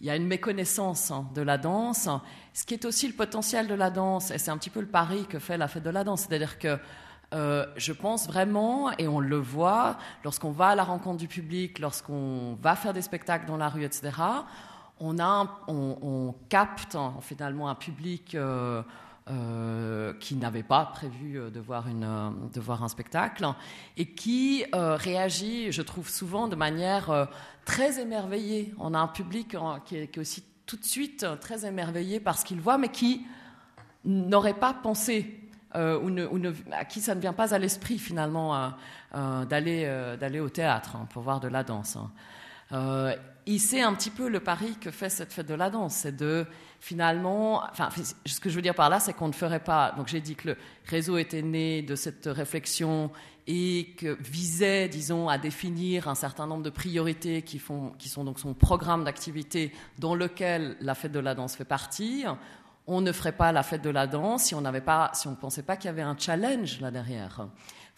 il y a une méconnaissance hein, de la danse, ce qui est aussi le potentiel de la danse, et c'est un petit peu le pari que fait la fête de la danse. C'est-à-dire que euh, je pense vraiment, et on le voit, lorsqu'on va à la rencontre du public, lorsqu'on va faire des spectacles dans la rue, etc., on, a, on, capte hein, finalement un public euh, qui n'avait pas prévu euh, de voir, une, euh, de voir un spectacle et qui réagit, je trouve souvent de manière très émerveillée. On a un public qui est, aussi tout de suite très émerveillé par ce qu'il voit, mais qui n'aurait pas pensé ou, à qui ça ne vient pas à l'esprit finalement d'aller d'aller au théâtre hein, pour voir de la danse. Hein. Et c'est un petit peu le pari que fait cette fête de la danse, c'est de finalement, enfin, ce que je veux dire par là, c'est qu'on ne ferait pas. Donc j'ai dit que le réseau était né de cette réflexion et que visait, disons, à définir un certain nombre de priorités qui, font, qui sont donc son programme d'activité dans lequel la fête de la danse fait partie. On ne ferait pas la fête de la danse si on n'avait pas, si on ne pensait pas qu'il y avait un challenge là derrière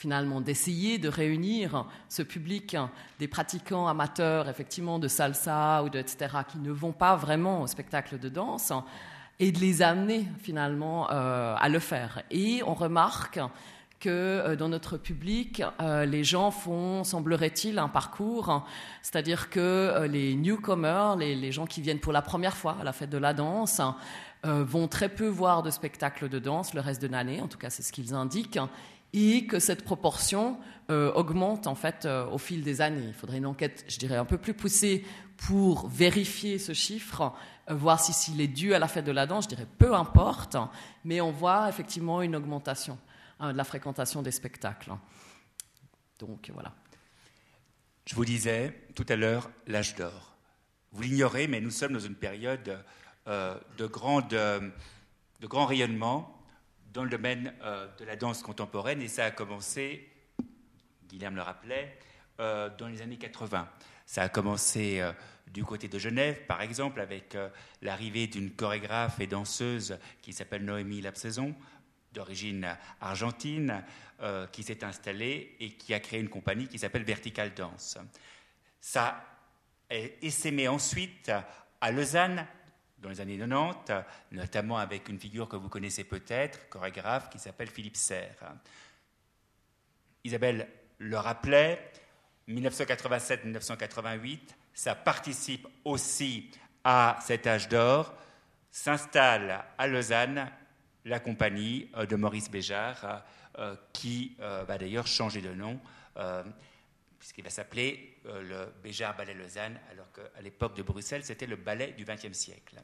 finalement, d'essayer de réunir ce public des pratiquants amateurs, effectivement, de salsa ou de etc., qui ne vont pas vraiment au spectacle de danse, et de les amener finalement euh, à le faire. Et on remarque que euh, dans notre public, euh, les gens font, semblerait-il, un parcours, c'est-à-dire que les newcomers, les, gens qui viennent pour la première fois à la fête de la danse, vont très peu voir de spectacles de danse le reste de l'année, en tout cas c'est ce qu'ils indiquent, et que cette proportion euh, augmente en fait euh, au fil des années. Il faudrait une enquête, je dirais, un peu plus poussée pour vérifier ce chiffre, euh, voir si s'il est dû à la fête de la danse. Je dirais peu importe, mais on voit effectivement une augmentation hein, de la fréquentation des spectacles. Donc voilà. Je vous disais tout à l'heure l'âge d'or. Vous l'ignorez, mais nous sommes dans une période de, grande, de grand rayonnement dans le domaine euh, de la danse contemporaine et ça a commencé, Guilherme le rappelait, euh, dans les années 80. Ça a commencé euh, du côté de Genève, par exemple, avec l'arrivée d'une chorégraphe et danseuse qui s'appelle Noémie Lapsaison, d'origine argentine, qui s'est installée et qui a créé une compagnie qui s'appelle Vertical Dance. Ça est essaimé ensuite à Lausanne dans les années 90, notamment avec une figure que vous connaissez peut-être, chorégraphe, qui s'appelle Philippe Serre. Isabelle le rappelait, 1987-1988, ça participe aussi à cet âge d'or. S'installe à Lausanne la compagnie euh, de Maurice Béjart, euh, qui euh, va d'ailleurs changer de nom puisqu'il va s'appeler euh, le Béjar Ballet Lausanne, alors qu'à l'époque de Bruxelles, c'était le ballet du XXe siècle.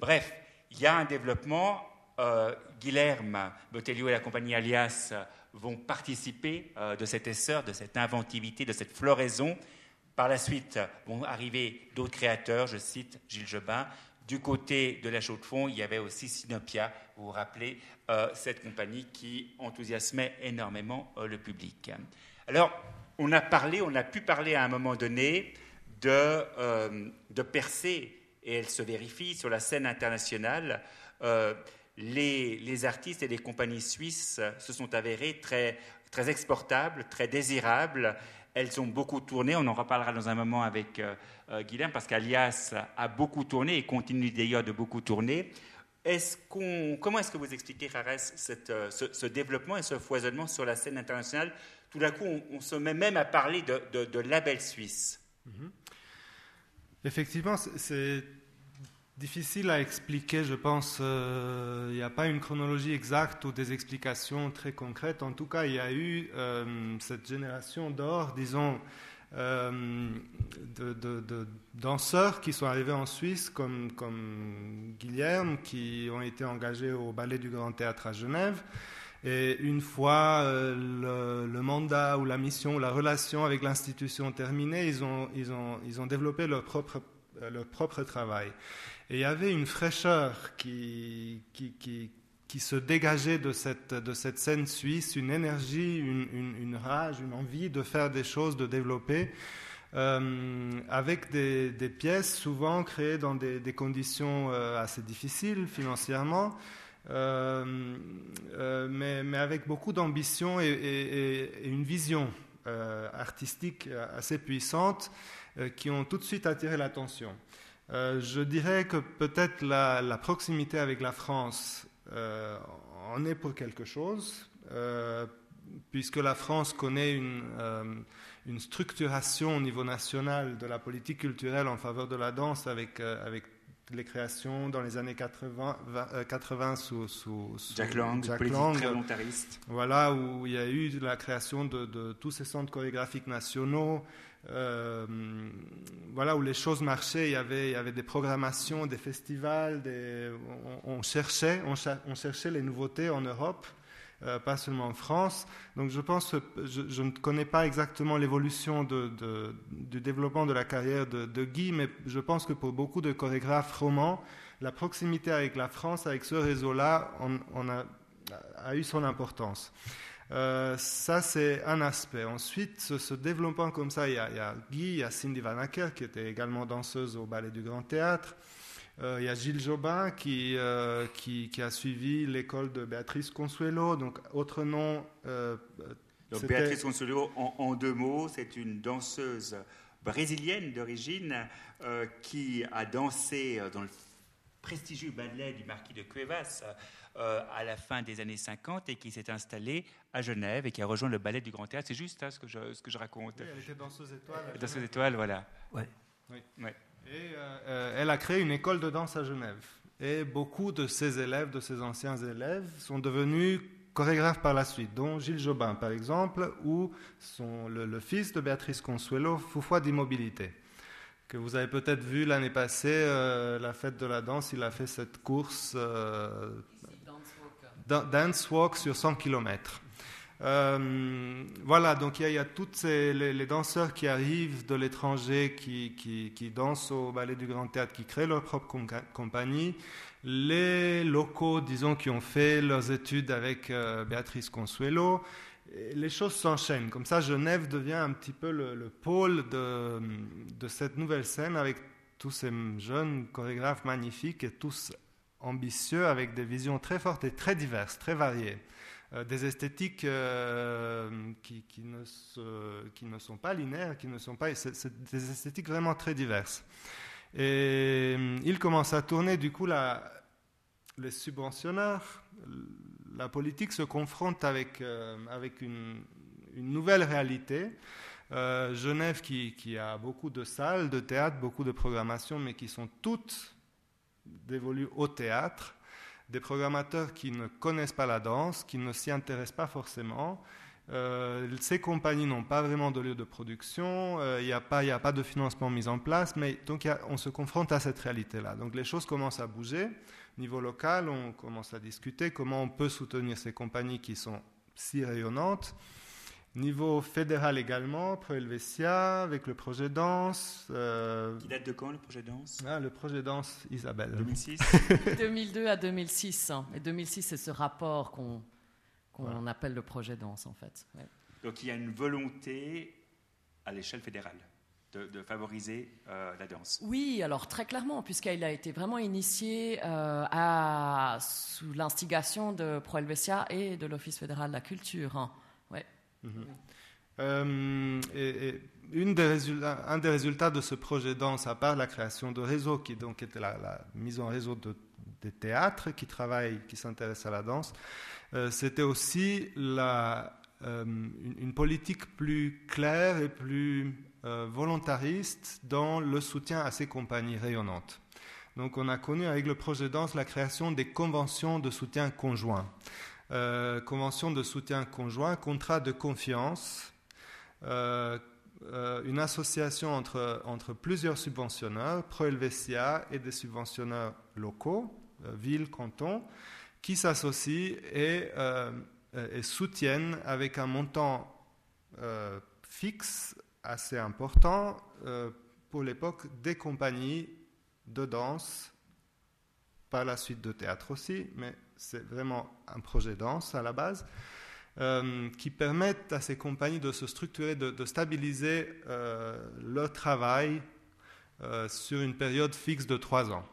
Bref, il y a un développement euh, Guilherme Botelho et la compagnie Alias vont participer euh, de cet essor, de cette inventivité, de cette floraison. Par la suite vont arriver d'autres créateurs, je cite Gilles Jobin. Du côté de la chaux de fond, il y avait aussi Sinopia, vous vous rappelez, cette compagnie qui enthousiasmait énormément le public. Alors, on a parlé, on a pu parler à un moment donné de, de percer, et elle se vérifie sur la scène internationale les, artistes et les compagnies suisses se sont avérés très, très exportables, très désirables. Elles ont beaucoup tourné, on en reparlera dans un moment avec euh, euh, parce qu'Alias a beaucoup tourné et continue d'ailleurs de beaucoup tourner. Comment est-ce que vous expliquez, Rares, euh, ce, développement et ce foisonnement sur la scène internationale? Tout d'un coup, on, se met même à parler de, label suisse. Mm-hmm. Effectivement, c'est difficile à expliquer, je pense. Euh, il n'y a pas une chronologie exacte ou des explications très concrètes. En tout cas, il y a eu euh, cette génération d'or, disons, euh, de, danseurs qui sont arrivés en Suisse, comme, comme Guilherme, qui ont été engagés au Ballet du Grand Théâtre à Genève. Et une fois le, mandat ou la mission ou la relation avec l'institution terminée, ils ont, ils ont, ils ont développé leur propre, leur propre travail. Et il y avait une fraîcheur qui, se dégageait de cette, de cette scène suisse, une énergie, une, une, rage, une envie de faire des choses, de développer, euh, avec des, des, pièces souvent créées dans des, des conditions euh, assez difficiles financièrement. Euh, mais, mais, avec beaucoup d'ambition et, une vision artistique assez puissante qui ont tout de suite attiré l'attention. Je dirais que peut-être la, proximité avec la France euh, en est pour quelque chose, euh, puisque la France connaît une, une, structuration au niveau national de la politique culturelle en faveur de la danse avec, avec les créations dans les années 80, 80 sous, sous, Jack Lang, Jack Lang. Voilà, où il y a eu la création de, de tous ces centres chorégraphiques nationaux, euh, voilà, où les choses marchaient, il y avait, des programmations, des festivals, on, cherchait, on, cherchait les nouveautés en Europe, euh, pas seulement en France. Donc je pense que je, ne connais pas exactement l'évolution du développement de la carrière de, Guy, mais je pense que pour beaucoup de chorégraphes romans, la proximité avec la France, avec ce réseau-là, a, eu son importance. Euh, ça, c'est un aspect. Ensuite, ce, développement comme ça, il y, a, Guy, il y a Cindy Van Acker, qui était également danseuse au Ballet du Grand Théâtre. Euh, il y a Gilles Jobin, qui, euh, qui, a suivi l'école de Béatrice Consuelo. Donc, autre nom. donc, Béatrice Consuelo, en, deux mots, c'est une danseuse brésilienne d'origine qui a dansé dans le prestigieux ballet du marquis de Cuevas euh, à la fin des années 50 et qui s'est installée à Genève et qui a rejoint le ballet du Grand Théâtre. C'est juste hein, ce, que je, ce que je raconte. Oui, elle était danseuse étoile. Danseuse étoile, voilà. Ouais. Oui. Ouais. Et euh, euh, elle a créé une école de danse à Genève. Et beaucoup de ses élèves, de ses anciens élèves, sont devenus chorégraphes par la suite, dont Gilles Jobin, par exemple, ou son, le, fils de Béatrice Consuelo, Foufoua d'immobilité que vous avez peut-être vu l'année passée, la fête de la danse, il a fait cette course dance walk sur 100 km. Euh, voilà, donc il y, a, toutes les, danseurs qui arrivent de l'étranger, qui, qui, dansent au Ballet du Grand Théâtre, qui créent leur propre compagnie. Les locaux, disons, qui ont fait leurs études avec euh, Béatrice Consuelo. les choses s'enchaînent. Comme ça, Genève devient un petit peu le, pôle de, cette nouvelle scène avec tous ces jeunes chorégraphes magnifiques et tous ambitieux avec des visions très fortes et très diverses, très variées. Euh, des esthétiques euh, qui, ne sont pas linéaires, qui ne sont pas, c'est, des esthétiques vraiment très diverses. Et euh, il commence à tourner, du coup, les subventionneurs, la politique se confronte avec, une, nouvelle réalité. Genève qui, qui, a beaucoup de salles, de théâtre, beaucoup de programmations, mais qui sont toutes dévolus au théâtre, des programmateurs qui ne connaissent pas la danse, qui ne s'y intéressent pas forcément. Euh, ces compagnies n'ont pas vraiment de lieu de production, il euh, n'y a, pas de financement mis en place, mais donc on se confronte à cette réalité-là. Donc les choses commencent à bouger. Niveau local, on commence à discuter comment on peut soutenir ces compagnies qui sont si rayonnantes. Niveau fédéral également, Pro Helvetia, avec le projet Danse. Euh, qui date de quand le projet Danse? Ah, Le projet Danse, Isabelle. 2006 2002 à 2006. Hein. Et 2006, c'est ce rapport qu'on appelle le projet Danse, en fait. Donc il y a une volonté à l'échelle fédérale de, favoriser euh, la danse. Oui, alors très clairement, puisqu'il a été vraiment initié euh, à, sous l'instigation de Pro Helvetia et de l'Office fédéral de la culture. Hein. Mhm. Euh, une des un des résultats de ce projet danse, à part la création de réseaux, qui donc était la, mise en réseau de, des théâtres qui travaillent, qui s'intéressent à la danse, c'était aussi la, une, une, politique plus claire et plus euh, volontariste dans le soutien à ces compagnies rayonnantes. Donc on a connu avec le projet Danse la création des conventions de soutien conjoint. Euh, convention de soutien conjoint, contrat de confiance, euh, une association entre, plusieurs subventionneurs, Pro-Helvetia et des subventionneurs locaux, ville, canton, qui s'associent et, soutiennent avec un montant fixe assez important euh, pour l'époque des compagnies de danse, par la suite de théâtre aussi, mais c'est vraiment un projet danse à la base, euh, qui permettent à ces compagnies de se structurer, de, stabiliser euh, leur travail sur une période fixe de trois ans.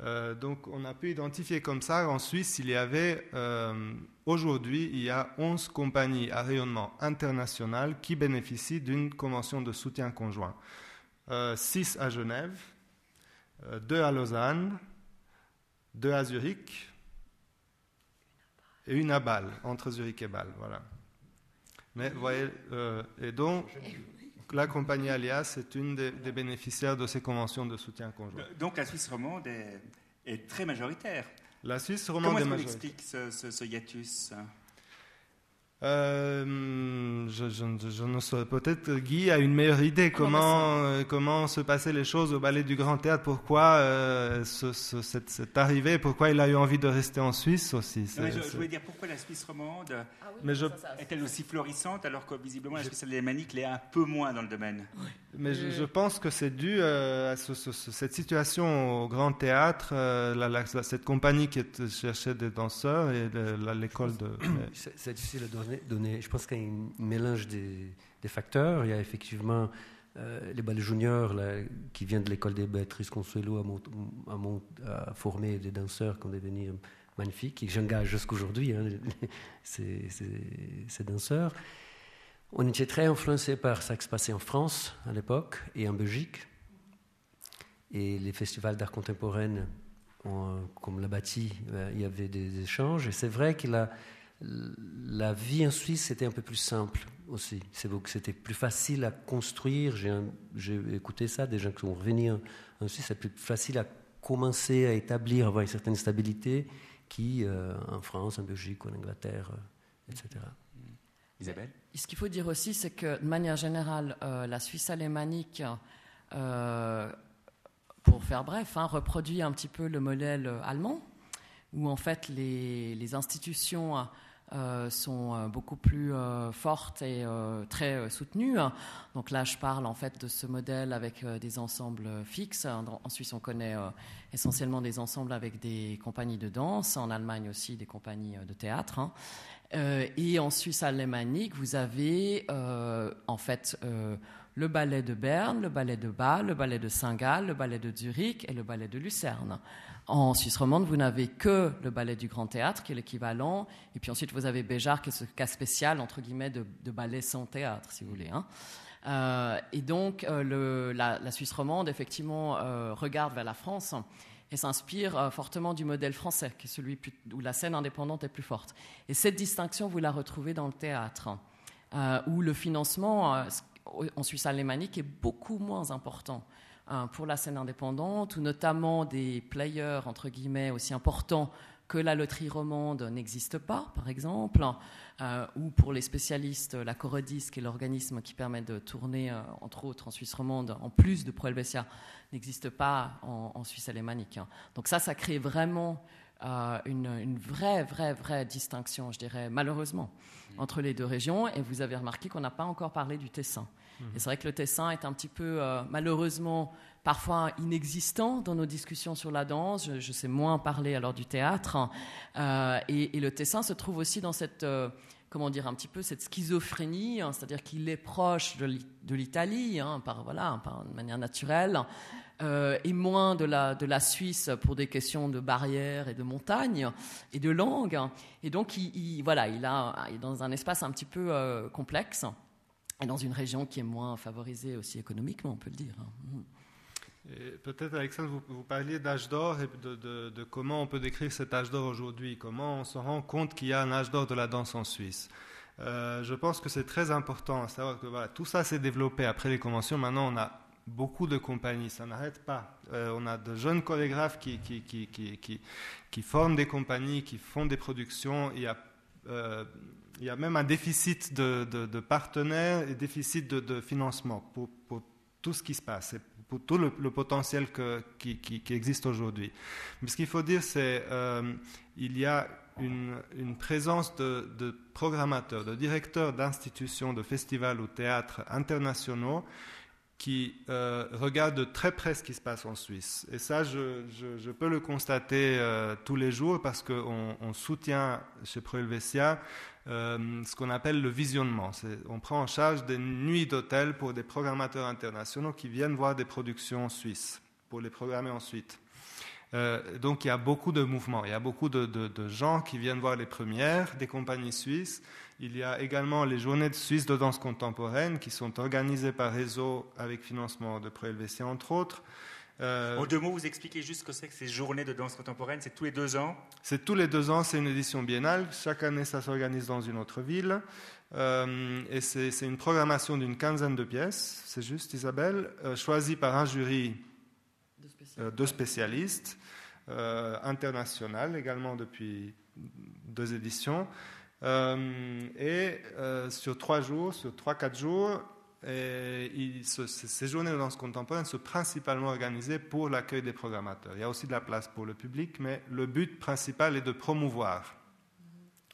Euh, donc on a pu identifier comme ça en Suisse, il y avait euh, aujourd'hui, il y a 11 compagnies à rayonnement international qui bénéficient d'une convention de soutien conjoint. 6 euh, à Genève, 2 à Lausanne, 2 à Zurich et une à Bâle, entre Zurich et Bâle. Voilà. Mais voyez, et donc la compagnie Alias est une des, bénéficiaires de ces conventions de soutien conjoint. Donc la Suisse romande est, très majoritaire. La Suisse romande Comment est-ce qu'on explique ce, ce hiatus euh, je, je, ne saurais. Peut-être Guy a une meilleure idée comment, euh, comment se passaient les choses au Ballet du Grand Théâtre? Pourquoi euh, ce, cette, arrivée? Pourquoi il a eu envie de rester en Suisse aussi? Je, voulais dire pourquoi la Suisse romande ah mais est-elle aussi florissante alors que visiblement la Suisse alémanique l'est un peu moins dans le domaine? Mais je, pense que c'est dû à cette situation au Grand Théâtre, cette compagnie qui cherchait des danseurs et l'école de. C'est difficile de Je pense qu'il y a un mélange des, facteurs. Il y a effectivement euh, les ballets juniors qui viennent de l'école des Béatrice Consuelo à, former des danseurs qui ont devenir magnifiques et j'engage jusqu'aujourd'hui hein, ces, danseurs. On était très influencé par ce qui se passait en France à l'époque et en Belgique. Et les festivals d'art contemporain, comme la bâti, euh, il y avait des échanges. Et c'est vrai qu'il a la vie en Suisse était un peu plus simple aussi. C'était plus facile à construire. J'ai écouté ça, des gens qui sont revenus en Suisse, c'est plus facile à commencer à établir, avoir une certaine stabilité qui euh, en France, en Belgique, en Angleterre, euh, etc. Isabelle? Ce qu'il faut dire aussi, c'est que de manière générale, euh, la Suisse alémanique, pour faire bref, hein, reproduit un petit peu le modèle allemand, où en fait les, les institutions euh, sont euh, beaucoup plus euh, fortes et très soutenues. Donc là, je parle en fait de ce modèle avec des ensembles fixes. En Suisse, on connaît essentiellement des ensembles avec des compagnies de danse. En Allemagne aussi, des compagnies de théâtre. Hein. et en Suisse alémanique, vous avez en fait le ballet de Berne, le ballet de Bâle, le ballet de Saint-Gall, le ballet de Zurich et le ballet de Lucerne. En Suisse romande, vous n'avez que le ballet du Grand Théâtre, qui est l'équivalent, et puis ensuite vous avez Béjar, qui est ce cas spécial, entre guillemets, de, ballet sans théâtre, si vous voulez. Hein. Euh, et donc, euh, la, Suisse romande, effectivement, euh, regarde vers la France et s'inspire fortement du modèle français, qui est celui où la scène indépendante est plus forte. Et cette distinction, vous la retrouvez dans le théâtre, où le financement en Suisse alémanique est beaucoup moins important pour la scène indépendante, ou notamment des players, entre guillemets, aussi importants que la loterie romande n'existe pas, par exemple, euh, ou pour les spécialistes, la Corodis, qui est l'organisme qui permet de tourner, euh, entre autres, en Suisse romande, en plus de Pro Helvetia, n'existe pas en, Suisse alémanique. Donc ça, ça crée vraiment euh, une, vraie, vraie, vraie distinction, je dirais, malheureusement, entre les deux régions. Et vous avez remarqué qu'on n'a pas encore parlé du Tessin. Mmh. Et c'est vrai que le Tessin est un petit peu, malheureusement, parfois inexistant dans nos discussions sur la danse. Je, sais moins parler alors du théâtre. Euh, et, le Tessin se trouve aussi dans cette, euh, comment dire, un petit peu cette schizophrénie, hein, c'est-à-dire qu'il est proche de l'Italie, hein, par voilà, par une manière naturelle. Euh, et moins de la, de la Suisse pour des questions de barrières et de montagnes et de langue. Et donc, il, voilà, il, a, il est dans un espace un petit peu complexe et dans une région qui est moins favorisée aussi économiquement, on peut le dire. Peut-être, Alexandre, vous, parliez d'âge d'or et de, comment on peut décrire cet âge d'or aujourd'hui, comment on se rend compte qu'il y a un âge d'or de la danse en Suisse? Euh, je pense que c'est très important à savoir que voilà, tout ça s'est développé après les conventions. Maintenant, on a beaucoup de compagnies, ça n'arrête pas. Euh, on a de jeunes chorégraphes qui, forment des compagnies, qui font des productions. Il y a, euh, même un déficit de, de, partenaires et déficit de, financement pour, tout ce qui se passe pour tout le, potentiel qui, existe aujourd'hui. Mais ce qu'il faut dire, c'est qu'il euh, y a une, présence de, programmateurs, de directeurs d'institutions, de festivals ou théâtres internationaux qui euh, regardent de très près ce qui se passe en Suisse. Et ça, je, peux le constater euh, tous les jours parce qu'on on soutient chez Proelvesia euh, ce qu'on appelle le visionnement. On prend en charge des nuits d'hôtel pour des programmateurs internationaux qui viennent voir des productions suisses pour les programmer ensuite. Donc il y a beaucoup de mouvements, il y a beaucoup de, gens qui viennent voir les premières des compagnies suisses. Il y a également les journées de Suisse de danse contemporaine qui sont organisées par réseau avec financement de Pré-LVC entre autres. Euh, en deux mots, vous expliquez juste ce que c'est que ces journées de danse contemporaine C'est tous les deux ans C'est tous les deux ans, c'est une édition biennale. Chaque année, ça s'organise dans une autre ville. Euh, et c'est une programmation d'une quinzaine de pièces, c'est juste Isabelle, euh, choisie par un jury de spécialistes, international également depuis deux éditions. Et sur trois jours, sur trois, quatre jours, ces journées de danse contemporaine sont principalement organisées pour l'accueil des programmateurs. Il y a aussi de la place pour le public, mais le but principal est de promouvoir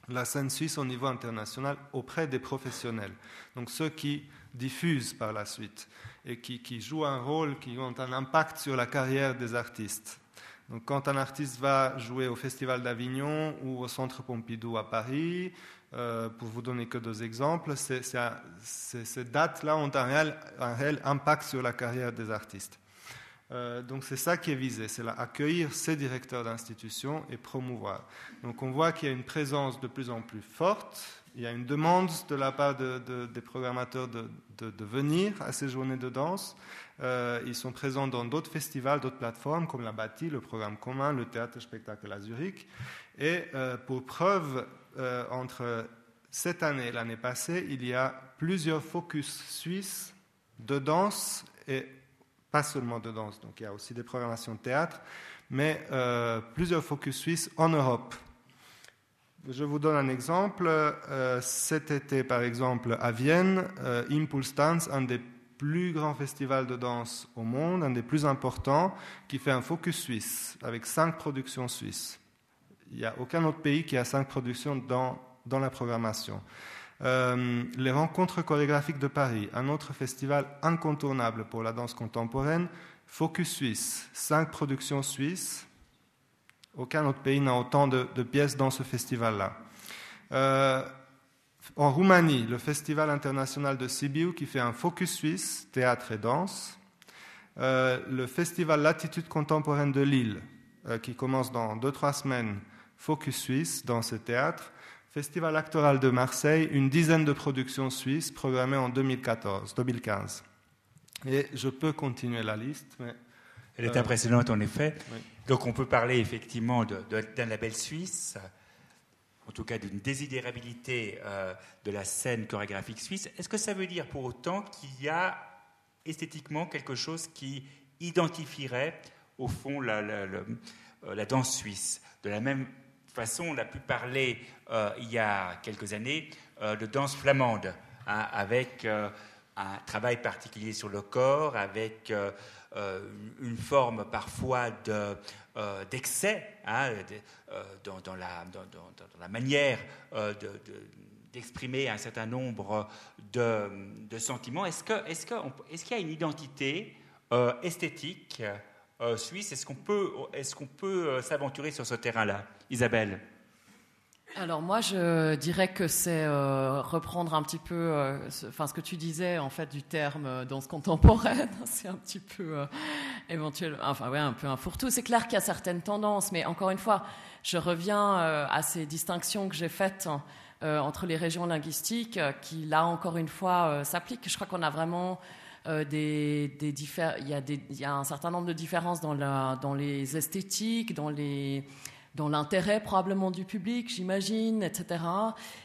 la scène suisse au niveau international auprès des professionnels. Donc ceux qui diffusent par la suite et qui jouent un rôle, qui ont un impact sur la carrière des artistes. Donc quand un artiste va jouer au Festival d'Avignon ou au Centre Pompidou à Paris, euh, pour vous donner que deux exemples, ces dates-là ont un réel, impact sur la carrière des artistes. Euh, donc c'est ça qui est visé, c'est accueillir ces directeurs d'institutions et promouvoir. Donc on voit qu'il y a une présence de plus en plus forte, il y a une demande de la part des programmateurs de, venir à ces journées de danse. Euh, ils sont présents dans d'autres festivals, d'autres plateformes comme la Bâtie, le programme commun, le théâtre spectacle à Zurich. Et pour preuve, euh, entre cette année et l'année passée, il y a plusieurs focus suisses de danse et pas seulement de danse, donc il y a aussi des programmations de théâtre, mais euh, plusieurs focus suisses en Europe. Je vous donne un exemple. Euh, cet été, par exemple, à Vienne, Impulse Dance, un des plus grands festivals de danse au monde, un des plus importants, qui fait un focus suisse avec cinq productions suisses. Il n'y a aucun autre pays qui a cinq productions dans, dans la programmation. Euh, les rencontres chorégraphiques de Paris, un autre festival incontournable pour la danse contemporaine, Focus Suisse, cinq productions suisses. Aucun autre pays n'a autant de, pièces dans ce festival-là. Euh, en Roumanie, le Festival international de Sibiu qui fait un focus suisse, théâtre et danse. Euh, le Festival Latitude contemporaine de Lille, qui commence dans deux, trois semaines, Focus Suisse dans ce théâtre. Festival actoral de Marseille, une dizaine de productions suisses programmées en 2014, 2015. Et je peux continuer la liste. Mais, Elle est impressionnante en effet. Donc on peut parler effectivement d'un label suisse, en tout cas d'une désidérabilité euh, de la scène chorégraphique suisse. Est-ce que ça veut dire pour autant qu'il y a esthétiquement quelque chose qui identifierait au fond la, la danse suisse? De la même façon, on a pu parler il y a quelques années de danse flamande, hein, avec un travail particulier sur le corps, avec une forme parfois d'excès hein, dans, la, dans, la, manière de d'exprimer un certain nombre de, sentiments. Est-ce qu'il est est y a une identité euh, esthétique euh, suisse? Est-ce qu'on peut, est qu'on peut euh, s'aventurer sur ce terrain-là Isabelle? Alors moi, je dirais que c'est reprendre un petit peu, enfin ce que tu disais en fait du terme danse contemporaine. c'est un petit peu éventuellement, enfin ouais, un peu un fourre-tout. C'est clair qu'il y a certaines tendances, mais encore une fois, je reviens à ces distinctions que j'ai faites euh, entre les régions linguistiques euh, qui, là encore une fois, euh, s'appliquent. Je crois qu'on a vraiment des, des il, y a des, il y a un certain nombre de différences dans, la, dans les esthétiques, dans les dans l'intérêt probablement du public, j'imagine, etc.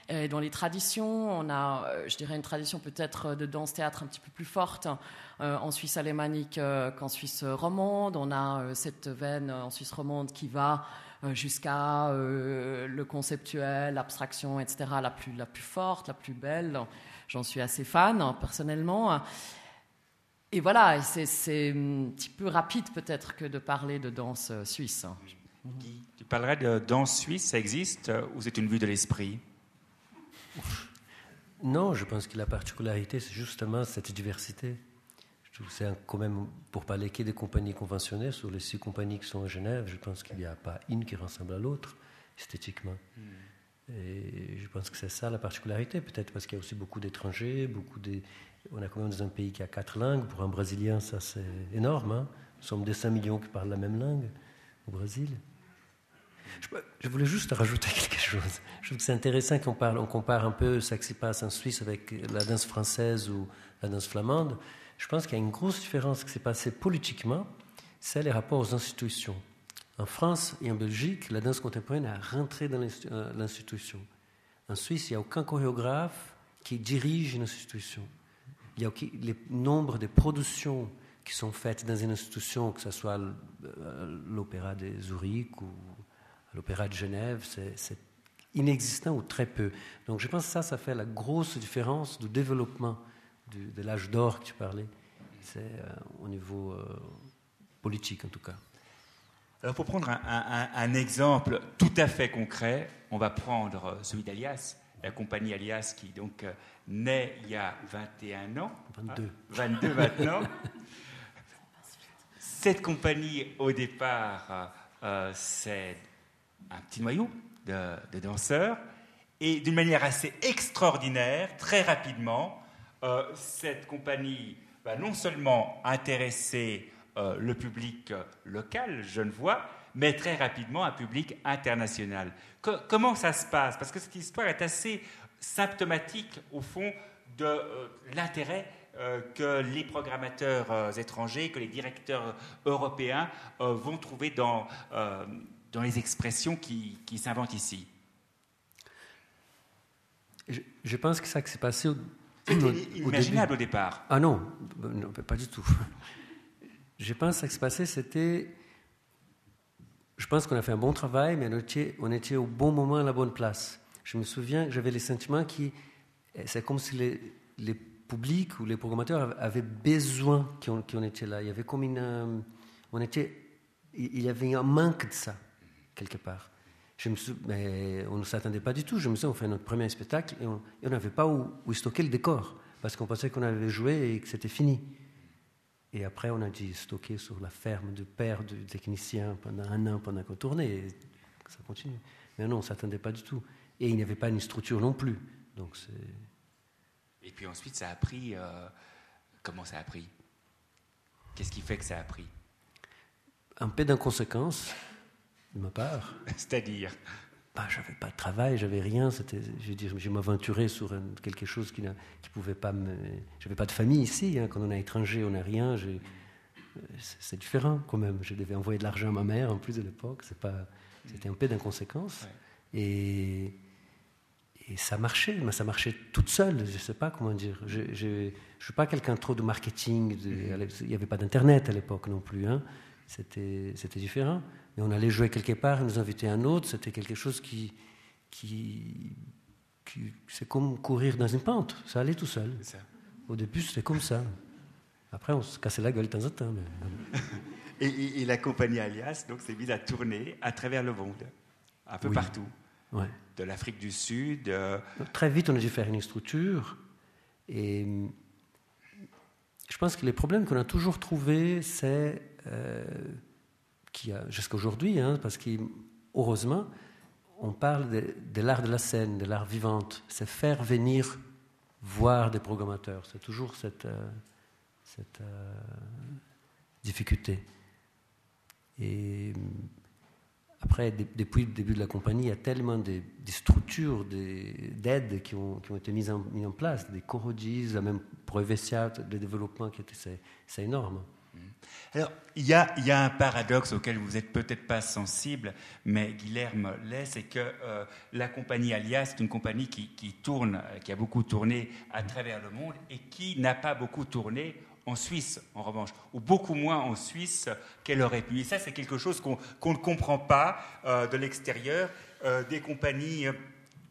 Et dans les traditions, on a, je dirais, une tradition peut-être de danse-théâtre un petit peu plus forte en Suisse alémanique qu'en Suisse romande. On a cette veine en Suisse romande qui va euh, jusqu'à euh, le conceptuel, l'abstraction, etc., la plus, la plus forte, la plus belle. J'en suis assez fan, personnellement. Et voilà, c'est un petit peu rapide peut-être que de parler de danse euh, suisse. tu parlerais de danse suisse, ça existe ou c'est une vue de l'esprit? Non, je pense que la particularité, c'est justement cette diversité c'est quand même, pour parler que des compagnies conventionnelles, sur les six compagnies qui sont à Genève, je pense qu'il n'y a pas une qui ressemble à l'autre, esthétiquement. Hmm. Et je pense que c'est ça la particularité, peut-être parce qu'il y a aussi beaucoup d'étrangers, beaucoup de... on a quand même dans un pays qui a quatre langues. Pour un Brésilien, ça c'est énorme. Hein. Nous sommes des 5 millions qui parlent la même langue au Brésil. Je, voulais juste rajouter quelque chose. Je trouve que c'est intéressant qu'on parle, on compare un peu ce qui se passe en Suisse avec la danse française ou la danse flamande je pense qu'il y a une grosse différence qui s'est passée politiquement, c'est les rapports aux institutions. En France et en Belgique, la danse contemporaine a rentré dans euh, l'institution. En Suisse, il n'y a aucun chorégraphe qui dirige une institution. Il y a le nombre de productions qui sont faites dans une institution, que ce soit euh, l'opéra de Zurich ou l'opéra de Genève, c'est inexistant ou très peu. Donc je pense que ça, ça fait la grosse différence du développement de l'âge d'or que tu parlais. C'est euh, au niveau euh, politique en tout cas. Alors pour prendre un, exemple tout à fait concret, on va prendre celui d'Alias, la compagnie Alias qui donc euh, naît il y a 21 ans. 22. 22 maintenant. Cette compagnie, au départ, c'est un petit noyau de, danseurs. Et d'une manière assez extraordinaire, très rapidement, euh, cette compagnie va non seulement intéresser euh, le public euh, local, genevois, mais très rapidement un public international. comment ça se passe? Parce que cette histoire est assez symptomatique, au fond, de l'intérêt que les programmateurs étrangers, que les directeurs européens vont trouver dans, dans les expressions qui, qui s'inventent ici. Je, je, pense que ça qui s'est passé c'était inimaginable au, départ. Ah non, non, pas du tout. Je pense que ce qui s'est passé, c'était. Je pense qu'on a fait un bon travail, mais on était, on était, au bon moment, à la bonne place. Je me souviens, j'avais les sentiments qui. C'est comme si les, les, publics ou les programmateurs avaient besoin qu'on était là. Il y avait comme une. On était, il y avait un manque de ça, quelque part. Je me mais on ne s'attendait pas du tout. Je me souviens, on fait notre premier spectacle et on n'avait pas où, stocker le décor parce qu'on pensait qu'on avait joué et que c'était fini. Et après, on a dû stocker sur la ferme de père du technicien pendant un an pendant qu'on tournait. Et ça continue. Mais non, on ne s'attendait pas du tout. Et il n'y avait pas une structure non plus. Donc et puis ensuite, ça a pris. Euh, comment ça a pris? Qu'est-ce qui fait que ça a pris? Un peu d'inconséquence de ma part. C'est-à-dire bah, J'avais pas de travail, j'avais rien. C'était, je veux dire, je m'aventurais sur quelque chose qui, ne pouvait pas me. J'avais pas de famille ici. Hein. Quand on est étranger, on n'a rien. C'est différent quand même. Je devais envoyer de l'argent à ma mère en plus de l'époque. C'est pas. C'était un peu d'inconséquence. Et, et ça marchait, mais ça marchait toute seule. Je ne sais pas comment dire. Je ne suis pas quelqu'un trop de marketing. il n'y avait pas d'internet à l'époque non plus. Hein. C'était différent. Mais on allait jouer quelque part, ils nous invitaient un autre, c'était quelque chose qui, qui, c'est comme courir dans une pente, ça allait tout seul. Au début, c'était comme ça. Après, on se cassait la gueule de temps en temps. et, la compagnie Alias donc s'est mise à tourner à travers le monde, un peu partout. Ouais. De l'Afrique du Sud. Euh, très vite, on a dû faire une structure. Et je pense que les problèmes qu'on a toujours trouvés, c'est euh, jusqu'à aujourd'hui, hein, parce qu'heureusement, on parle de, l'art de la scène, de l'art vivante. C'est faire venir voir des programmateurs. C'est toujours cette, euh, euh, difficulté. Et après, depuis le début de la compagnie, il y a tellement de, structures d'aides qui ont, qui été mises en, en place, des corrodis, même pour Evesia, le développement, c'est énorme. Alors, il y, a, il y, a, un paradoxe auquel vous n'êtes peut-être pas sensible, mais Guilherme l'est, c'est que euh, la compagnie Alias est une compagnie qui, qui, tourne, qui a beaucoup tourné à travers le monde et qui n'a pas beaucoup tourné en Suisse, en revanche, ou beaucoup moins en Suisse qu'elle aurait pu. Et ça, c'est quelque chose qu'on ne comprend pas euh, de l'extérieur. Euh, des compagnies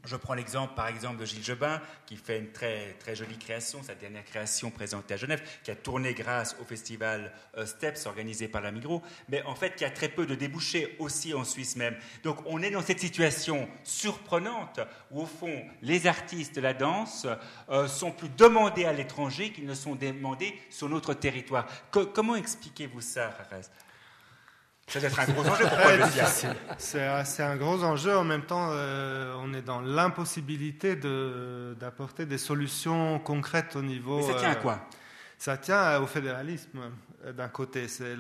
je prends l'exemple, par exemple, de Gilles Jobin, qui fait une très, très jolie création, sa dernière création présentée à Genève, qui a tourné grâce au festival euh, Steps organisé par la Migros, mais en fait qui a très peu de débouchés aussi en Suisse même. Donc on est dans cette situation surprenante où, au fond, les artistes de la danse euh, sont plus demandés à l'étranger qu'ils ne sont demandés sur notre territoire. comment expliquez-vous ça, Rarez c'est un gros enjeu pour C'est un gros enjeu. En même temps, euh, on est dans l'impossibilité d'apporter des solutions concrètes au niveau. Mais ça tient à quoi? euh, Ça tient au fédéralisme, euh, d'un côté. C'est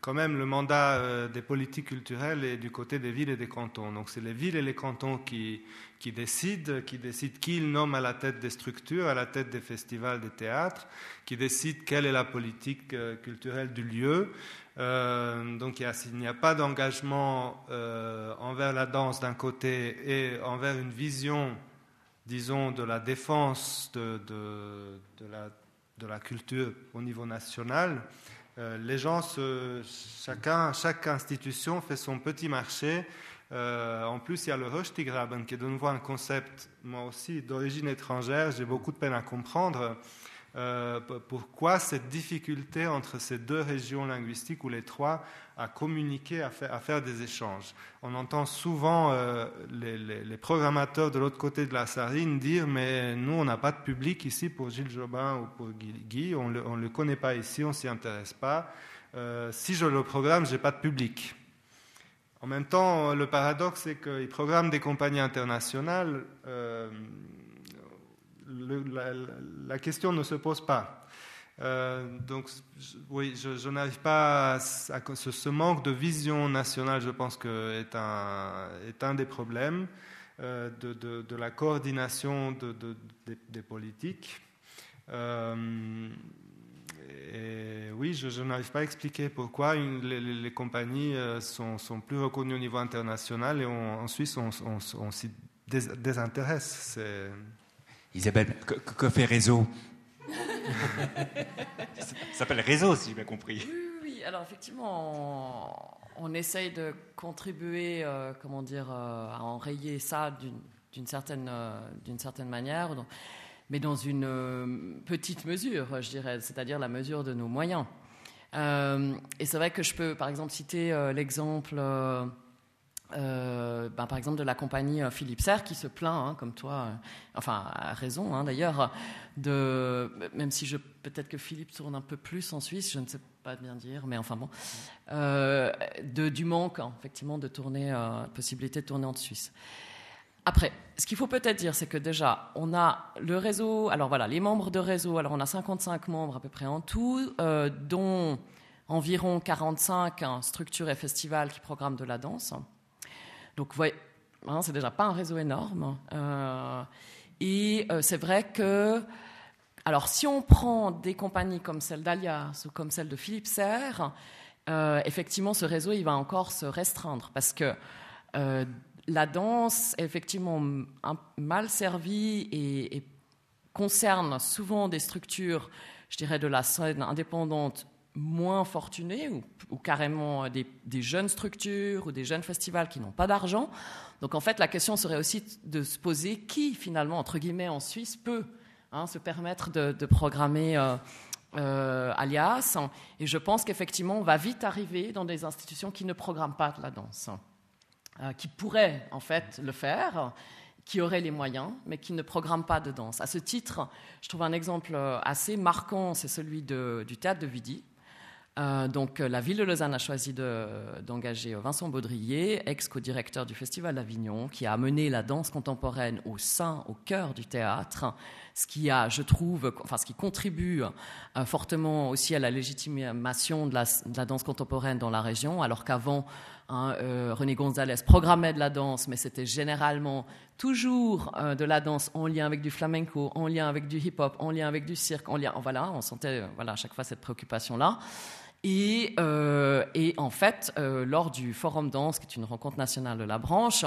quand même le mandat des politiques culturelles et du côté des villes et des cantons. Donc, c'est les villes et les cantons qui, qui décident, qui décident qui ils nomment à la tête des structures, à la tête des festivals, des théâtres, qui décident quelle est la politique culturelle du lieu. Euh, donc il n'y a, pas d'engagement euh, envers la danse d'un côté et envers une vision, disons, de la défense de, la, culture au niveau national. Euh, les gens, chacun, chaque institution fait son petit marché. en plus, il y a le Röstigraben qui est de nouveau un concept, moi aussi, d'origine étrangère. J'ai beaucoup de peine à comprendre. Euh, pourquoi cette difficulté entre ces deux régions linguistiques ou les trois à communiquer, à faire, des échanges? On entend souvent euh, les, programmateurs de l'autre côté de la Sarine dire mais nous on n'a pas de public ici pour Gilles Jobin ou pour Guy, on ne le, connaît pas ici, on s'y intéresse pas. Euh, si je le programme, j'ai pas de public. En même temps, le paradoxe, c'est qu'ils programment des compagnies internationales la, question ne se pose pas. Euh, donc, oui, je, n'arrive pas à, ce, manque de vision nationale, je pense que est un, est un des problèmes euh, de, la coordination des, politiques. Euh, et oui, je, n'arrive pas à expliquer pourquoi les, compagnies sont, plus reconnues au niveau international et en Suisse, on, on s'y désintéresse. C'est Isabelle, que, fait Réseau Ça s'appelle Réseau, si j'ai bien compris. Oui, oui, alors effectivement, on, essaye de contribuer, euh, comment dire, euh, à enrayer ça d'une certaine, euh, d'une certaine manière, mais dans une petite mesure, je dirais, c'est-à-dire la mesure de nos moyens. et c'est vrai que je peux, par exemple, citer l'exemple euh, ben, par exemple de la compagnie euh, Philippe Serre qui se plaint, hein, comme toi, euh, enfin à raison hein, d'ailleurs, même si peut-être que Philippe tourne un peu plus en Suisse, je ne sais pas bien dire, mais enfin bon, du manque hein, effectivement de tourner, possibilité de tourner en Suisse. Après, ce qu'il faut peut-être dire, c'est que déjà, on a le réseau, alors voilà, les membres de réseau, alors on a 55 membres à peu près en tout, dont environ 45 structures et festivals qui programment de la danse. Donc, vous voyez, hein, c'est déjà pas un réseau énorme. Euh, et euh, c'est vrai que, alors, si on prend des compagnies comme celle d'Alias ou comme celle de Philippe Serre, euh, effectivement, ce réseau, il va encore se restreindre parce que la danse est effectivement mal servie et, concerne souvent des structures, je dirais, de la scène indépendante moins fortunés ou, carrément des, jeunes structures ou des jeunes festivals qui n'ont pas d'argent. Donc en fait, la question serait aussi de se poser qui finalement, entre guillemets, en Suisse peut hein, se permettre de, programmer euh, euh, alias. Et je pense qu'effectivement, on va vite arriver dans des institutions qui ne programment pas de la danse, euh, qui pourraient en fait le faire qui auraient les moyens, mais qui ne programment pas de danse. À ce titre, je trouve un exemple assez marquant, c'est celui du théâtre de Vidi, euh, donc, euh, la ville de Lausanne a choisi d'engager Vincent Baudrier, ex-co-directeur du Festival d'Avignon, qui a amené la danse contemporaine au sein, au cœur du théâtre, ce qui a, je trouve, enfin, ce qui contribue euh, fortement aussi à la légitimation de la, danse contemporaine dans la région, alors qu'avant, hein, René Gonzalez programmait de la danse, mais c'était généralement toujours de la danse en lien avec du flamenco, en lien avec du hip-hop, en lien avec du cirque, en lien, voilà, on sentait, voilà, à chaque fois cette Euh, et, en fait, euh, lors du Forum Danse, qui est une rencontre nationale de la branche,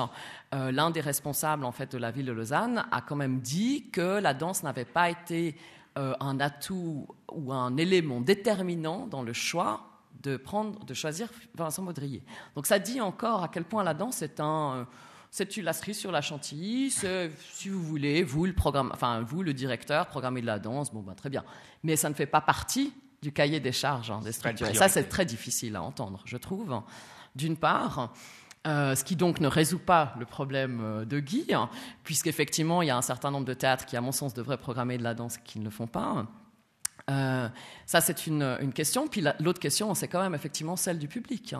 euh, l'un des responsables en fait de la ville de Lausanne a quand même dit que la danse n'avait pas été un atout ou un élément déterminant dans le choix de prendre, de choisir Vincent Baudrier. Donc ça dit encore à quel point la danse est un c'est une cerise sur la chantilly. Si vous voulez, vous le programme, enfin vous le directeur, programmer de la danse, bon ben très bien. Mais ça ne fait pas partie du cahier des charges hein, des structures. Et ça, c'est très difficile à entendre, je trouve, d'une part. Euh, ce qui donc ne résout pas le problème euh, de Guy, hein, puisqu'effectivement, il y a un certain nombre de théâtres qui, à mon sens, devraient programmer de la danse qui ne le font pas. Euh, ça, c'est une, une, question. Puis l'autre question, c'est quand même effectivement celle du public.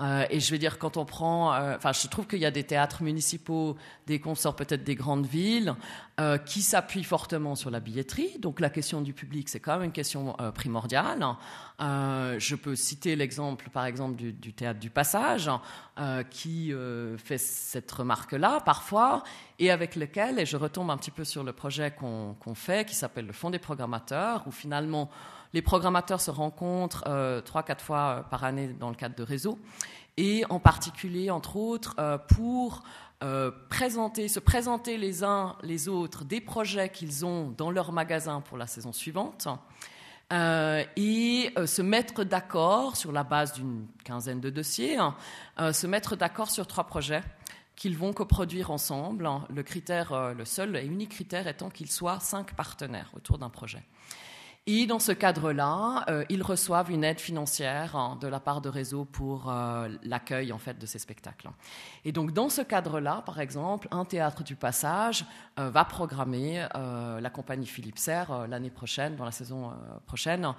Euh, et je veux dire, quand on prend, euh, enfin, je trouve qu'il y a des théâtres municipaux, des consorts peut-être des grandes villes, euh, qui s'appuient fortement sur la billetterie. Donc la question du public, c'est quand même une question primordiale. je peux citer l'exemple, par exemple, du, théâtre du Passage, qui fait cette remarque-là parfois, et avec lequel, et je retombe un petit peu sur le projet qu'on fait, qui s'appelle le Fonds des programmateurs, où finalement les programmateurs se rencontrent euh, trois, quatre fois euh, par année dans le cadre de réseaux, et en particulier, entre autres, euh, pour se présenter les uns les autres des projets qu'ils ont dans leur magasin pour la saison suivante. et se mettre d'accord sur la base d'une quinzaine de dossiers, hein, se mettre d'accord sur trois projets qu'ils vont coproduire ensemble. Le critère, le seul et unique critère étant qu'ils soient cinq partenaires autour d'un projet. Et dans ce cadre-là, euh, ils reçoivent une aide financière hein, de la part de Réseau pour euh, l'accueil en fait de ces spectacles. Et donc dans ce cadre-là, par exemple, un théâtre du passage euh, va programmer la compagnie Philippe Serre l'année prochaine, dans la saison prochaine,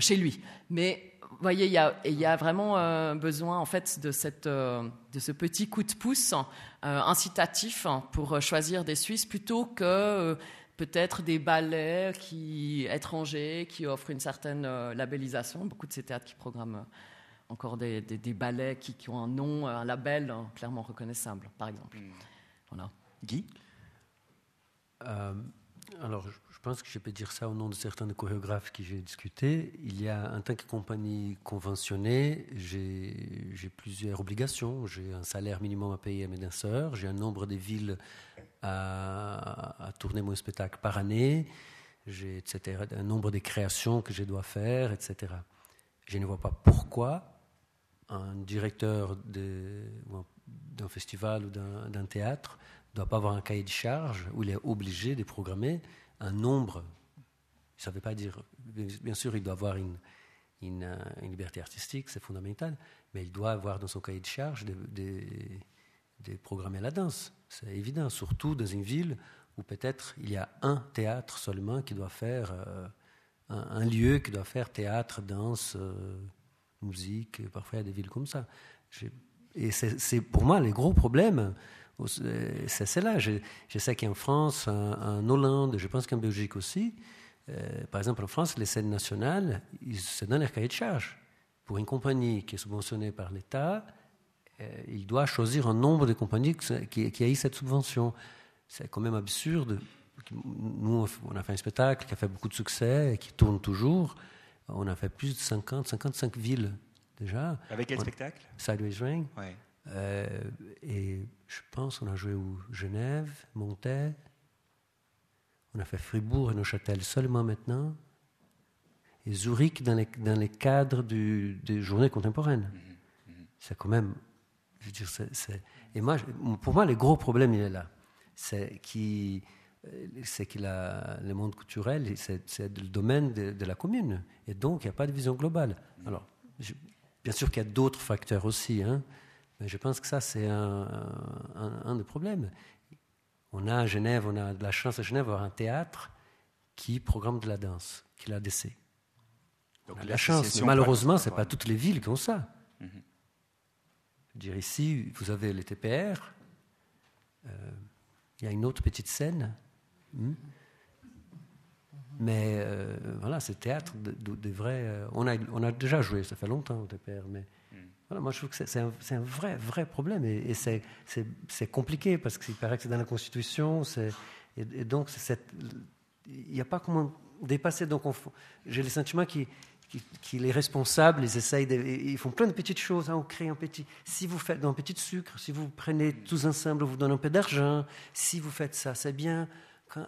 chez lui. Mais vous voyez, il y a, vraiment besoin en fait de ce petit coup de pouce incitatif hein, pour choisir des Suisses plutôt que peut-être des ballets qui, étrangers qui offrent une certaine euh, labellisation. Beaucoup de ces théâtres qui programment euh, encore des, ballets qui, ont un nom, un label hein, clairement reconnaissable, par exemple. Hmm. Voilà. Guy? Euh, Alors, je pense que je peux dire ça au nom de certains chorégraphes qui j'ai discuté. Il y a, en tant que compagnie conventionnée, j'ai plusieurs obligations. J'ai un salaire minimum à payer à mes danseurs, j'ai un nombre de villes à, tourner mon spectacle par année, j'ai un nombre de créations que je dois faire, etc. Je ne vois pas pourquoi un directeur d'un festival ou d'un théâtre ne doit pas avoir un cahier de charge où il est obligé de programmer un nombre. Ça ne veut pas dire, bien sûr, il doit avoir une, une, liberté artistique, c'est fondamental, mais il doit avoir dans son cahier de charge des de programmer la danse. C'est évident, surtout dans une ville où peut-être il y a un théâtre seulement qui doit faire, euh, un, lieu qui doit faire théâtre, danse, euh, musique. Parfois, il y a des villes comme ça. Et c'est pour moi les gros problèmes. C'est là. Je, je, sais qu'en France, en, Hollande, je pense qu'en Belgique aussi, euh, par exemple en France, les scènes nationales, ils se donnent leur cahier de charge. Pour une compagnie qui est subventionnée par l'État, euh, il doit choisir un nombre de compagnies qui, qui, eu cette subvention. C'est quand même absurde. Nous, on a fait un spectacle qui a fait beaucoup de succès et qui tourne toujours. On a fait plus de 50, 55 villes déjà. Avec quel spectacle? Sideways Ring. Euh, et je pense qu'on a joué où Genève, Montaigne. On a fait Fribourg et Neuchâtel seulement maintenant. et Zurich dans les, dans les cadres du, des journées contemporaines. Mm-hmm. Mm-hmm. C'est quand même. Je veux dire, et moi, pour moi, le gros problème, il est là. C'est qui c'est que le monde culturel, c'est le domaine de, la commune. Et donc, il n'y a pas de vision globale. Alors, bien sûr qu'il y a d'autres facteurs aussi, hein, mais je pense que ça, c'est un, un, des problèmes. On a à Genève, on a de la chance à Genève d'avoir un théâtre qui programme de la danse, qui l'a DC. Donc, la chance, mais malheureusement, ce n'est pas toutes les villes qui ont ça. Mhm. Je veux dire, ici, vous avez les TPR, euh, il y a une autre petite scène, Hmm? Mais euh, voilà, c'est théâtre de, vrai. Euh, on, a, on a déjà joué, ça fait longtemps au TPR, mais. Voilà, moi je trouve que c'est un, vrai, vrai problème et, c'est compliqué parce qu'il paraît que c'est dans la Constitution. Et, et, donc, il n'y a pas comment dépasser. Donc, j'ai le sentiment qu'il qui, les responsables, ils essayent, ils font plein de petites choses. Hein, on crée un petit. Si vous faites un petit sucre, si vous prenez tous ensemble, on vous donne un peu d'argent. Si vous faites ça, c'est bien.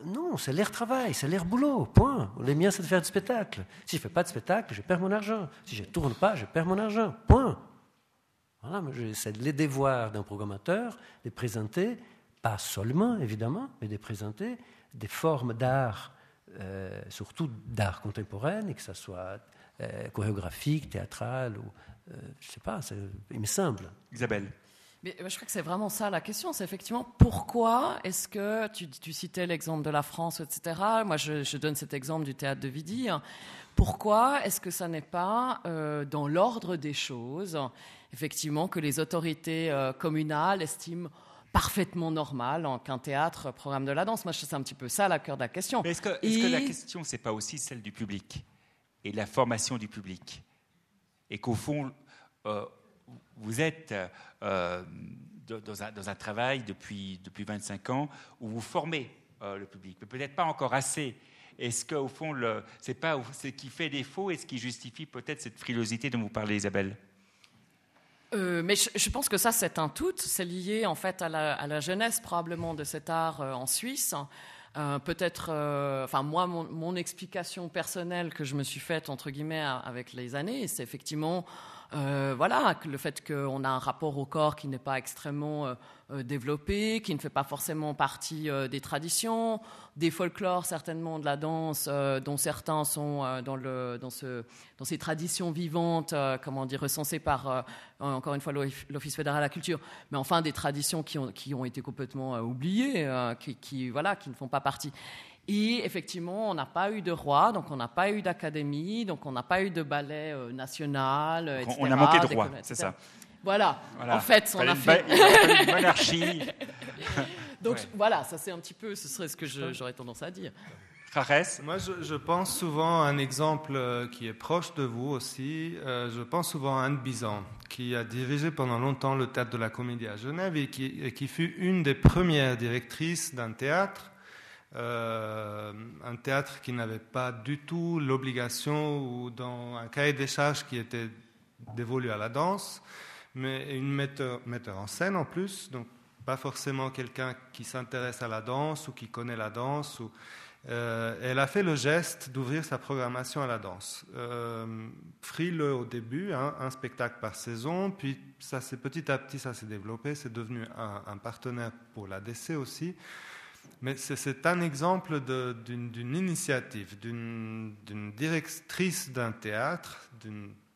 Non, c'est l'air travail, c'est l'air boulot, point. Les miens, c'est de faire du spectacle. Si je ne fais pas de spectacle, je perds mon argent. Si je ne tourne pas, je perds mon argent, point. Voilà, j'essaie de les devoirs d'un programmateur, de présenter, pas seulement évidemment, mais de présenter des formes d'art, euh, surtout d'art contemporain, et que ce soit euh, chorégraphique, théâtral, ou euh, je ne sais pas, il me semble. Isabelle. Mais je crois que c'est vraiment ça la question. C'est effectivement pourquoi est-ce que tu, citais l'exemple de la France, etc. Moi, je, donne cet exemple du théâtre de Vidi. Pourquoi est-ce que ça n'est pas euh, dans l'ordre des choses, effectivement, que les autorités euh, communales estiment parfaitement normal qu'un théâtre programme de la danse Moi, c'est un petit peu ça la cœur de la question. Est-ce que, la question, c'est pas aussi celle du public et la formation du public? Et qu'au fond, euh, vous êtes euh, dans, un, travail depuis, depuis 25 ans où vous formez euh, le public, mais peut-être pas encore assez. Est-ce qu'au fond, c'est pas ce qui fait défaut et ce qui justifie peut-être cette frilosité dont vous parlez, Isabelle? Euh, mais je, pense que ça, c'est un tout. C'est lié en fait à la, jeunesse probablement de cet art en Suisse. peut-être, enfin moi, mon, mon, explication personnelle que je me suis faite entre guillemets avec les années, c'est effectivement euh, voilà, le fait qu'on a un rapport au corps qui n'est pas extrêmement euh, euh, développé, qui ne fait pas forcément partie des traditions, des folklores certainement de la danse, dont certains sont dans, ces traditions vivantes, comment dire, recensées par, encore une fois, l'Office fédéral de la culture, mais enfin des traditions qui ont, été complètement oubliées, qui, voilà, qui ne font pas partie. Et effectivement, on n'a pas eu de roi, donc on n'a pas eu d'académie, donc on n'a pas eu de ballet euh, national, etc. On a manqué de roi, c'est ça. Voilà. en fait, on a fait une monarchie. donc voilà, ça c'est un petit peu, ce serait ce que j'aurais tendance à dire. Moi, je, pense souvent à un exemple euh, qui est proche de vous aussi. Euh, je pense souvent à Anne Bizan, qui a dirigé pendant longtemps le théâtre de la Comédie à Genève et qui, et qui fut une des premières directrices d'un théâtre euh, un théâtre qui n'avait pas du tout l'obligation ou dans un cahier des charges qui était dévolu à la danse, mais une metteur, en scène en plus, donc pas forcément quelqu'un qui s'intéresse à la danse ou qui connaît la danse. Ou, euh, elle a fait le geste d'ouvrir sa programmation à la danse. Euh, au début, hein, un spectacle par saison, puis ça petit à petit ça s'est développé, c'est devenu un, un, partenaire pour la DC aussi. Mais c'est un exemple d'une initiative, d'une directrice d'un théâtre,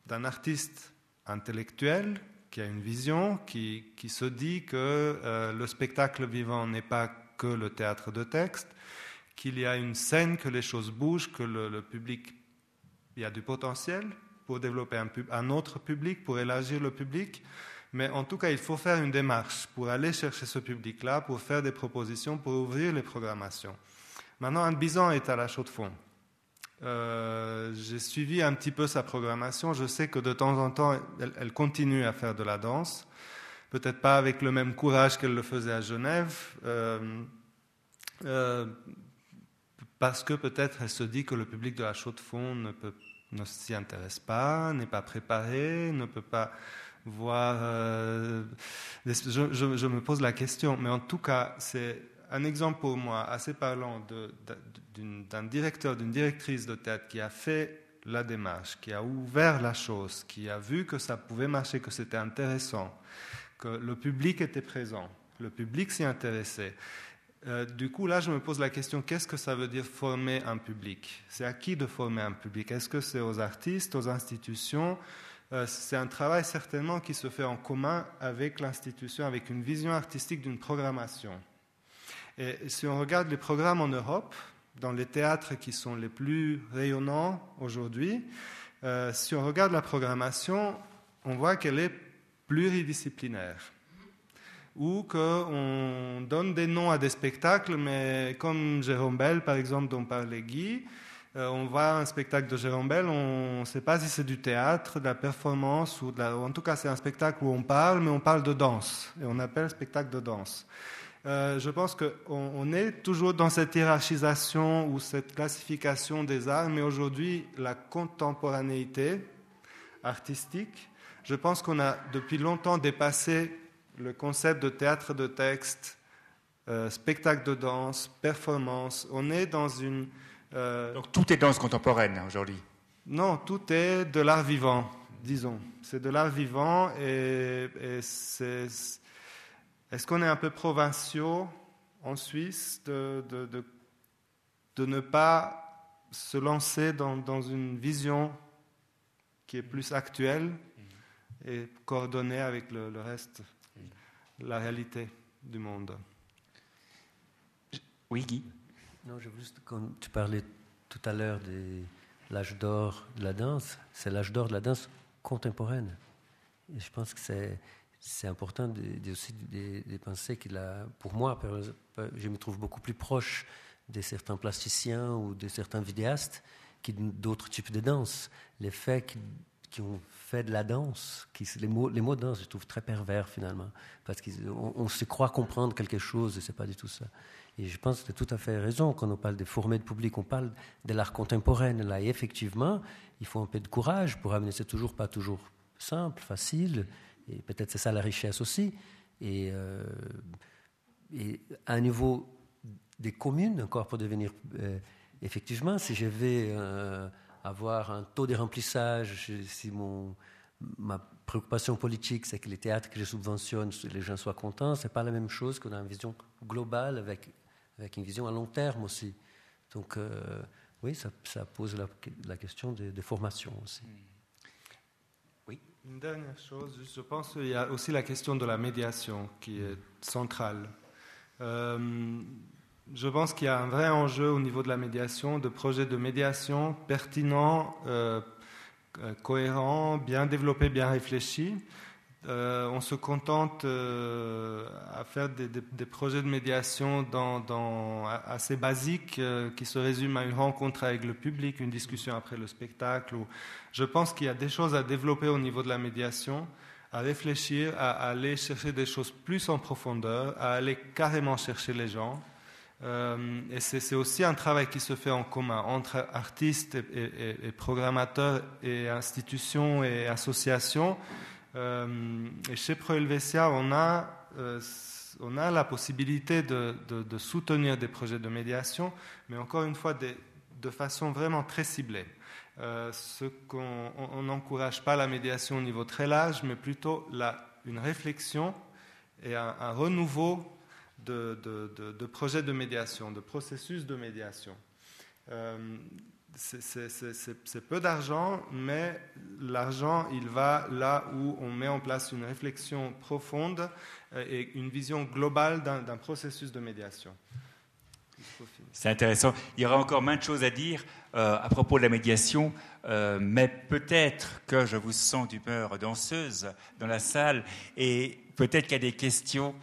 d'un artiste intellectuel qui a une vision, qui, se dit que euh, le spectacle vivant n'est pas que le théâtre de texte, qu'il y a une scène, que les choses bougent, que le, public, il y a du potentiel pour développer un autre public, pour élargir le public. Mais en tout cas, il faut faire une démarche pour aller chercher ce public-là, pour faire des propositions, pour ouvrir les programmations. Maintenant, Anne Bison est à la chaux de fond. Euh, j'ai suivi un petit peu sa programmation. Je sais que de temps en temps, elle, continue à faire de la danse. Peut-être pas avec le même courage qu'elle le faisait à Genève. Euh, euh, parce que peut-être elle se dit que le public de la chaux de fond ne, ne s'y intéresse pas, n'est pas préparé, ne peut pas Euh, je, me pose la question, mais en tout cas, c'est un exemple pour moi assez parlant d'un directeur, d'une directrice de théâtre qui a fait la démarche, qui a ouvert la chose, qui a vu que ça pouvait marcher, que c'était intéressant, que le public était présent, le public s'y intéressait. Euh, du coup, là, je me pose la question, qu'est-ce que ça veut dire former un public? C'est à qui de former un public? Est-ce que c'est aux artistes, aux institutions? C'est un travail certainement qui se fait en commun avec l'institution, avec une vision artistique d'une programmation. Et si on regarde les programmes en Europe, dans les théâtres qui sont les plus rayonnants aujourd'hui, euh, si on regarde la programmation, on voit qu'elle est pluridisciplinaire. Ou qu'on donne des noms à des spectacles, mais comme Jérôme Bell, par exemple, dont parlait Guy, euh, on voit un spectacle de Jérôme Bell, on ne sait pas si c'est du théâtre, de la performance, ou, en tout cas c'est un spectacle où on parle, mais on parle de danse, et on appelle spectacle de danse. Euh, je pense qu'on est toujours dans cette hiérarchisation ou cette classification des arts, mais aujourd'hui, la contemporanéité artistique, je pense qu'on a depuis longtemps dépassé le concept de théâtre de texte, euh, spectacle de danse, performance. On est dans une... Euh, Donc tout est danse contemporaine aujourd'hui. Non, tout est de l'art vivant, disons. C'est de l'art vivant et c'est est-ce qu'on est un peu provinciaux en Suisse de, de, ne pas se lancer dans, une vision qui est plus actuelle et coordonnée avec le, reste, la réalité du monde? Oui, Guy Non, je juste, quand tu parlais tout à l'heure de l'âge d'or de la danse, c'est l'âge d'or de la danse contemporaine. Et je pense que c'est c'est important de, aussi de, penser qu'il a, pour moi, je me trouve beaucoup plus proche de certains plasticiens ou de certains vidéastes que d'autres types de danse. Les faits qui, ont fait de la danse, qui, les, mots, les mots de danse, je trouve très pervers finalement, parce qu'on on se croit comprendre quelque chose et c'est pas du tout ça. Et je pense que tu as tout à fait raison quand on parle de former de public, on parle de l'art contemporain. Là, et effectivement, il faut un peu de courage pour amener. C'est toujours pas toujours simple, facile. Et peut-être c'est ça la richesse aussi. Et, euh, à un niveau des communes, encore pour devenir. Euh, effectivement, si je vais euh, avoir un taux de remplissage, si mon, ma préoccupation politique, c'est que les théâtres que je subventionne, les gens soient contents, c'est pas la même chose qu'on a une vision globale avec, avec une vision à long terme aussi. Donc, oui, ça, ça, pose la, la question de, de formation aussi. Mm. Une dernière chose, je pense qu'il y a aussi la question de la médiation qui est centrale. Euh, je pense qu'il y a un vrai enjeu au niveau de la médiation, de projets de médiation pertinents, euh, euh, cohérents, bien développés, bien réfléchis. Euh, on se contente euh, à faire des, projets de médiation assez basiques euh, qui se résument à une rencontre avec le public, une discussion après le spectacle. Je pense qu'il y a des choses à développer au niveau de la médiation, à réfléchir, à, aller chercher des choses plus en profondeur, à aller carrément chercher les gens. et c'est aussi un travail qui se fait en commun entre artistes et programmateurs et institutions et associations. Euh, et chez ProHelvetia, on a, euh, on a la possibilité de, de, soutenir des projets de médiation, mais encore une fois, de façon vraiment très ciblée. Euh, ce n'encourage pas la médiation au niveau très large, mais plutôt une réflexion et un, renouveau de, de, projets de médiation, de processus de médiation c'est peu d'argent, mais l'argent, il va là où on met en place une réflexion profonde euh, et une vision globale d'un processus de médiation. C'est intéressant. Il y aura encore maintes choses à dire euh, à propos de la médiation, euh, mais peut-être que je vous sens d'humeur danseuse dans la salle et peut-être qu'il y a des questions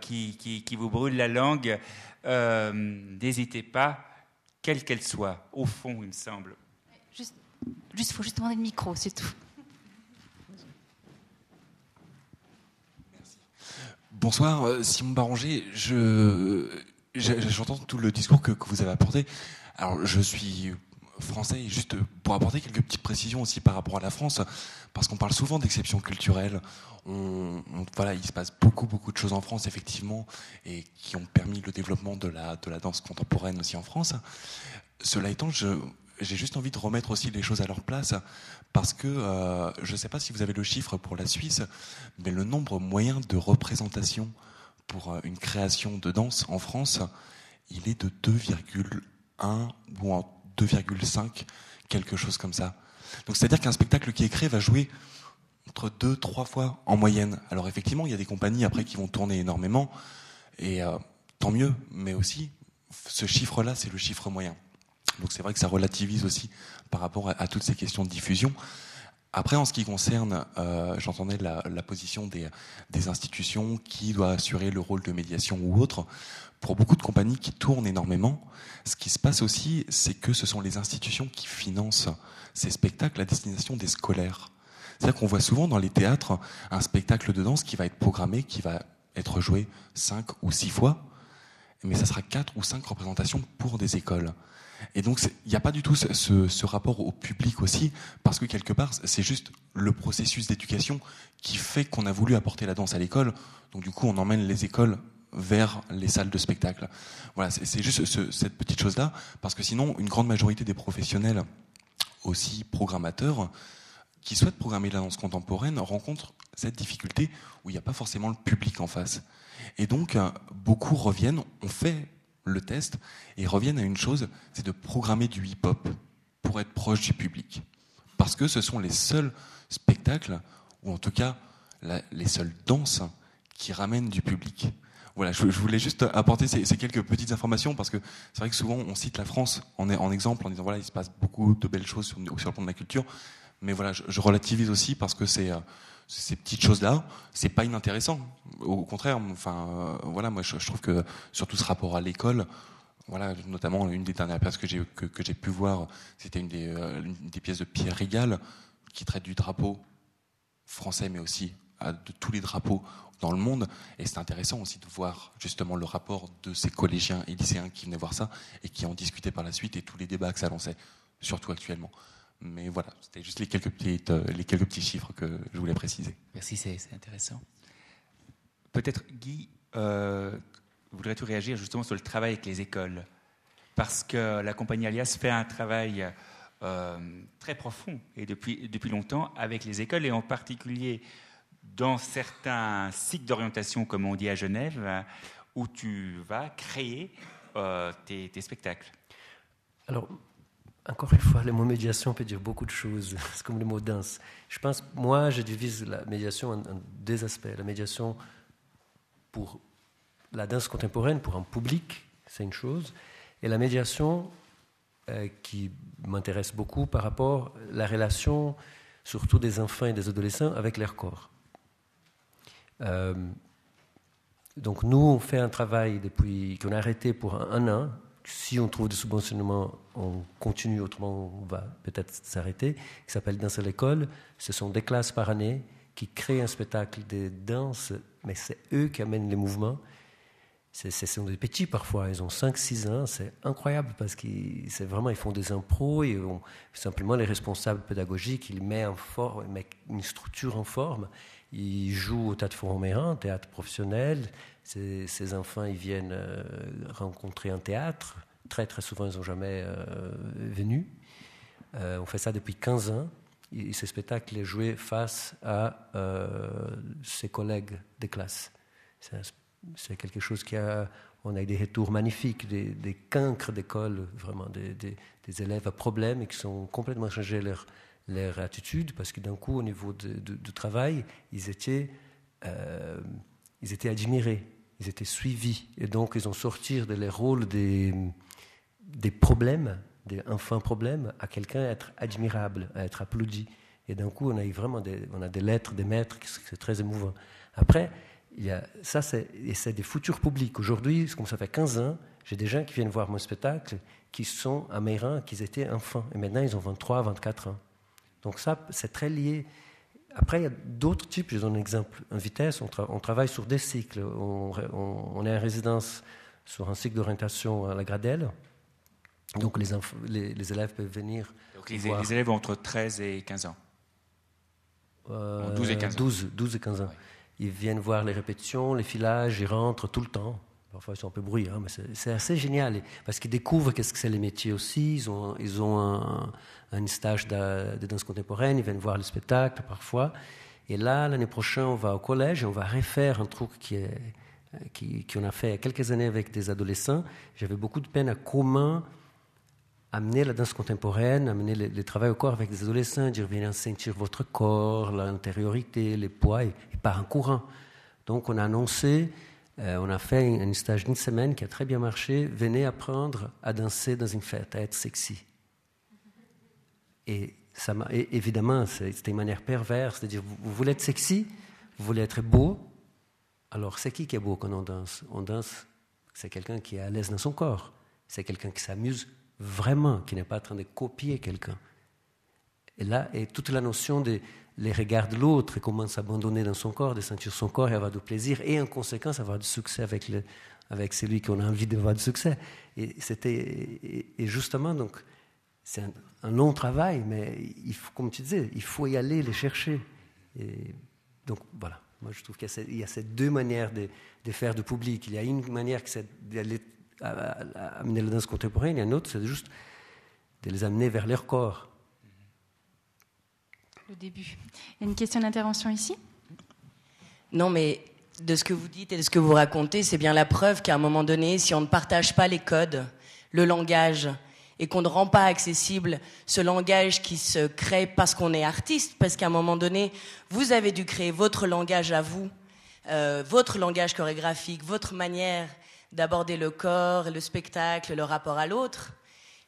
qui, qui, vous brûlent la langue. N'hésitez pas quelle qu'elle soit, au fond, il me semble. Juste, il faut juste demander le micro, c'est tout. Bonsoir, euh, Simon Baranger. Je, j'entends tout le discours que, que, vous avez apporté. Alors, je suis français et juste pour apporter quelques petites précisions aussi par rapport à la France, parce qu'on parle souvent d'exception culturelle. On, voilà, il se passe beaucoup, beaucoup de choses en France, effectivement, et qui ont permis le développement de la, de la danse contemporaine aussi en France. Cela étant, j'ai juste envie de remettre aussi les choses à leur place parce que euh, je ne sais pas si vous avez le chiffre pour la Suisse, mais le nombre moyen de représentation pour euh, une création de danse en France, il est de 2,1 ou 2,5, quelque chose comme ça. Donc c'est-à-dire qu'un spectacle qui est créé va jouer entre deux, trois fois en moyenne. Alors effectivement, il y a des compagnies après qui vont tourner énormément, et euh, tant mieux, mais aussi, ce chiffre-là, c'est le chiffre moyen. Donc c'est vrai que ça relativise aussi par rapport à, toutes ces questions de diffusion. Après, en ce qui concerne, euh, j'entendais la, position des, des, institutions qui doivent assurer le rôle de médiation ou autre. Pour beaucoup de compagnies qui tournent énormément, ce qui se passe aussi, c'est que ce sont les institutions qui financent ces spectacles à destination des scolaires. C'est-à-dire qu'on voit souvent dans les théâtres un spectacle de danse qui va être programmé, qui va être joué cinq ou six fois, mais ça sera quatre ou cinq représentations pour des écoles. Et donc, il n'y a pas du tout ce, rapport au public aussi, parce que quelque part, c'est juste le processus d'éducation qui fait qu'on a voulu apporter la danse à l'école. Donc, du coup, on emmène les écoles vers les salles de spectacle. Voilà, c'est juste cette petite chose-là, parce que sinon, une grande majorité des professionnels, aussi programmateurs, qui souhaitent programmer la danse contemporaine, rencontrent cette difficulté où il n'y a pas forcément le public en face. Et donc, beaucoup reviennent, on fait le test et reviennent à une chose, c'est de programmer du hip-hop pour être proche du public. Parce que ce sont les seuls spectacles, ou en tout cas les seules danses, qui ramènent du public. Voilà, je, voulais juste apporter ces, quelques petites informations parce que c'est vrai que souvent on cite la France en, exemple en disant voilà il se passe beaucoup de belles choses sur, le plan de la culture, mais voilà je, je relativise aussi parce que c'est euh, ces petites choses-là, c'est pas inintéressant. Au contraire, enfin, euh, voilà, moi je, trouve que surtout ce rapport à l'école, voilà, notamment une des dernières pièces que j'ai que, pu voir, c'était une des, euh, pièces de Pierre Rigal qui traite du drapeau français, mais aussi de tous les drapeaux dans le monde. Et c'est intéressant aussi de voir justement le rapport de ces collégiens et lycéens qui venaient voir ça et qui en discutaient par la suite et tous les débats que ça lançait, surtout actuellement. Mais voilà, c'était juste les quelques, petites, euh, les quelques petits chiffres que je voulais préciser. Merci, c'est intéressant. Peut-être, Guy, euh, voudrais-tu réagir justement sur le travail avec les écoles? Parce que la compagnie Alias fait un travail euh, très profond et depuis, depuis longtemps avec les écoles et en particulier dans certains cycles d'orientation, comme on dit à Genève, où tu vas créer euh, tes, tes spectacles. Alors, encore une fois, le mot médiation peut dire beaucoup de choses. C'est comme le mot danse. Je pense, moi, je divise la médiation en, deux aspects. La médiation pour la danse contemporaine, pour un public, c'est une chose. Et la médiation euh, qui m'intéresse beaucoup par rapport à la relation, surtout des enfants et des adolescents, avec leur corps. Euh, donc nous, on fait un travail depuis qu'on a arrêté pour un an si on trouve des subventionnements, on continue, autrement on va peut-être s'arrêter, qui s'appelle Danse à l'école. Ce sont des classes par année qui créent un spectacle de danse, mais c'est eux qui amènent les mouvements. Ce sont des petits parfois, ils ont 5-6 ans, c'est incroyable parce qu'ils vraiment, ils font des impros et simplement les responsables pédagogiques, ils mettent, en forme, une structure en forme. Ils jouent au théâtre forain théâtre professionnel, ces, enfants, ils viennent euh, rencontrer un théâtre. Très, très souvent, ils n'ont jamais euh, venu. Euh, on fait ça depuis 15 ans. Et ce spectacle est joué face à ses collègues de classe. C'est quelque chose qui a. On a des retours magnifiques, des, des cancres d'école, vraiment des, des, élèves à problème et qui sont complètement changé leur, leur attitude parce que d'un coup, au niveau du travail, ils étaient, ils étaient admirés ils étaient suivis. Et donc, ils ont sorti de les rôles des, des problèmes, des enfants problèmes, à quelqu'un être admirable, à être applaudi. Et d'un coup, on a eu vraiment des, on a des lettres, des maîtres, c'est très émouvant. Après, il y a, ça, c'est, et c'est des futurs publics. Aujourd'hui, comme ça fait 15 ans, j'ai des gens qui viennent voir mon spectacle qui sont américains, qui étaient enfants. Et maintenant, ils ont 23, 24 ans. Donc ça, c'est très lié. Après, il y a d'autres types. Je donne un exemple. En vitesse, on, travaille sur des cycles. On, est en résidence sur un cycle d'orientation à la Gradelle. Donc, les, les, élèves peuvent venir. Donc, les, élèves ont entre 13 et 15 ans 12 euh, et 15 ans. 12, et 15 ans. Ils viennent voir les répétitions, les filages, ils rentrent tout le temps. Parfois ils sont un peu bruyants, mais c'est assez génial parce qu'ils découvrent qu'est-ce que c'est les métiers aussi. Ils ont, ils ont un, un stage de, danse contemporaine, ils viennent voir le spectacle parfois. Et là, l'année prochaine, on va au collège et on va refaire un truc qui est qu'on a fait il y a quelques années avec des adolescents. J'avais beaucoup de peine à comment amener la danse contemporaine, amener le, travail au corps avec des adolescents, dire venez sentir votre corps, l'intériorité, les poids, et, par un courant. Donc on a annoncé, euh, on a fait un, stage d'une semaine qui a très bien marché, venez apprendre à danser dans une fête, à être sexy. Et, ça évidemment, c'était une manière perverse de dire, vous voulez être sexy, vous voulez être beau, alors c'est qui qui est beau quand on danse? On danse, c'est quelqu'un qui est à l'aise dans son corps, c'est quelqu'un qui s'amuse vraiment, qui n'est pas en train de copier quelqu'un. Et là, et toute la notion des les regards de l'autre et comment s'abandonner dans son corps, de sentir son corps et avoir du plaisir, et en conséquence avoir du succès avec, celui qu'on a envie d'avoir du succès. Et, c'était, et, justement, donc, c'est un, long travail, mais comme tu disais, il faut y aller, les chercher. Et donc, voilà. Moi, je trouve qu'il y a ces deux manières de, de, faire du public. Il y a une manière qui c'est d'aller amener la danse contemporaine, et une autre, c'est juste de les amener vers leur corps. Début. Il y a une question d'intervention ici? Non, mais de ce que vous dites et de ce que vous racontez, c'est bien la preuve qu'à un moment donné, si on ne partage pas les codes, le langage, et qu'on ne rend pas accessible ce langage qui se crée parce qu'on est artiste, parce qu'à un moment donné, vous avez dû créer votre langage à vous, euh, votre langage chorégraphique, votre manière d'aborder le corps, le spectacle, le rapport à l'autre,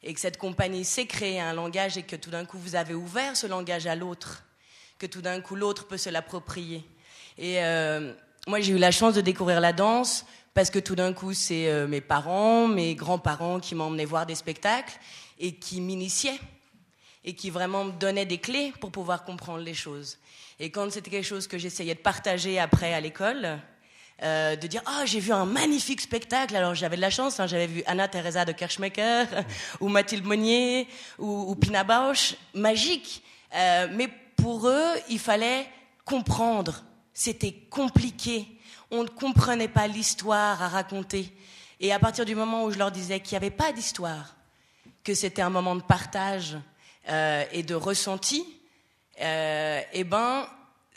et que cette compagnie s'est créée un langage et que tout d'un coup vous avez ouvert ce langage à l'autre, que tout d'un coup l'autre peut se l'approprier. Et euh, moi j'ai eu la chance de découvrir la danse parce que tout d'un coup c'est euh, mes parents, mes grands-parents qui m'emmenaient voir des spectacles et qui m'initiaient et qui vraiment me donnaient des clés pour pouvoir comprendre les choses. Et quand c'était quelque chose que j'essayais de partager après à l'école, euh, de dire ah j'ai vu un magnifique spectacle. Alors j'avais de la chance hein, j'avais vu Anna Teresa de Kirchmaker ou Mathilde Monnier ou, Pina Bausch. Magique. Euh, mais pour eux il fallait comprendre. C'était compliqué. On ne comprenait pas l'histoire à raconter. Et à partir du moment où je leur disais qu'il n'y avait pas d'histoire que c'était un moment de partage euh, et de ressenti eh ben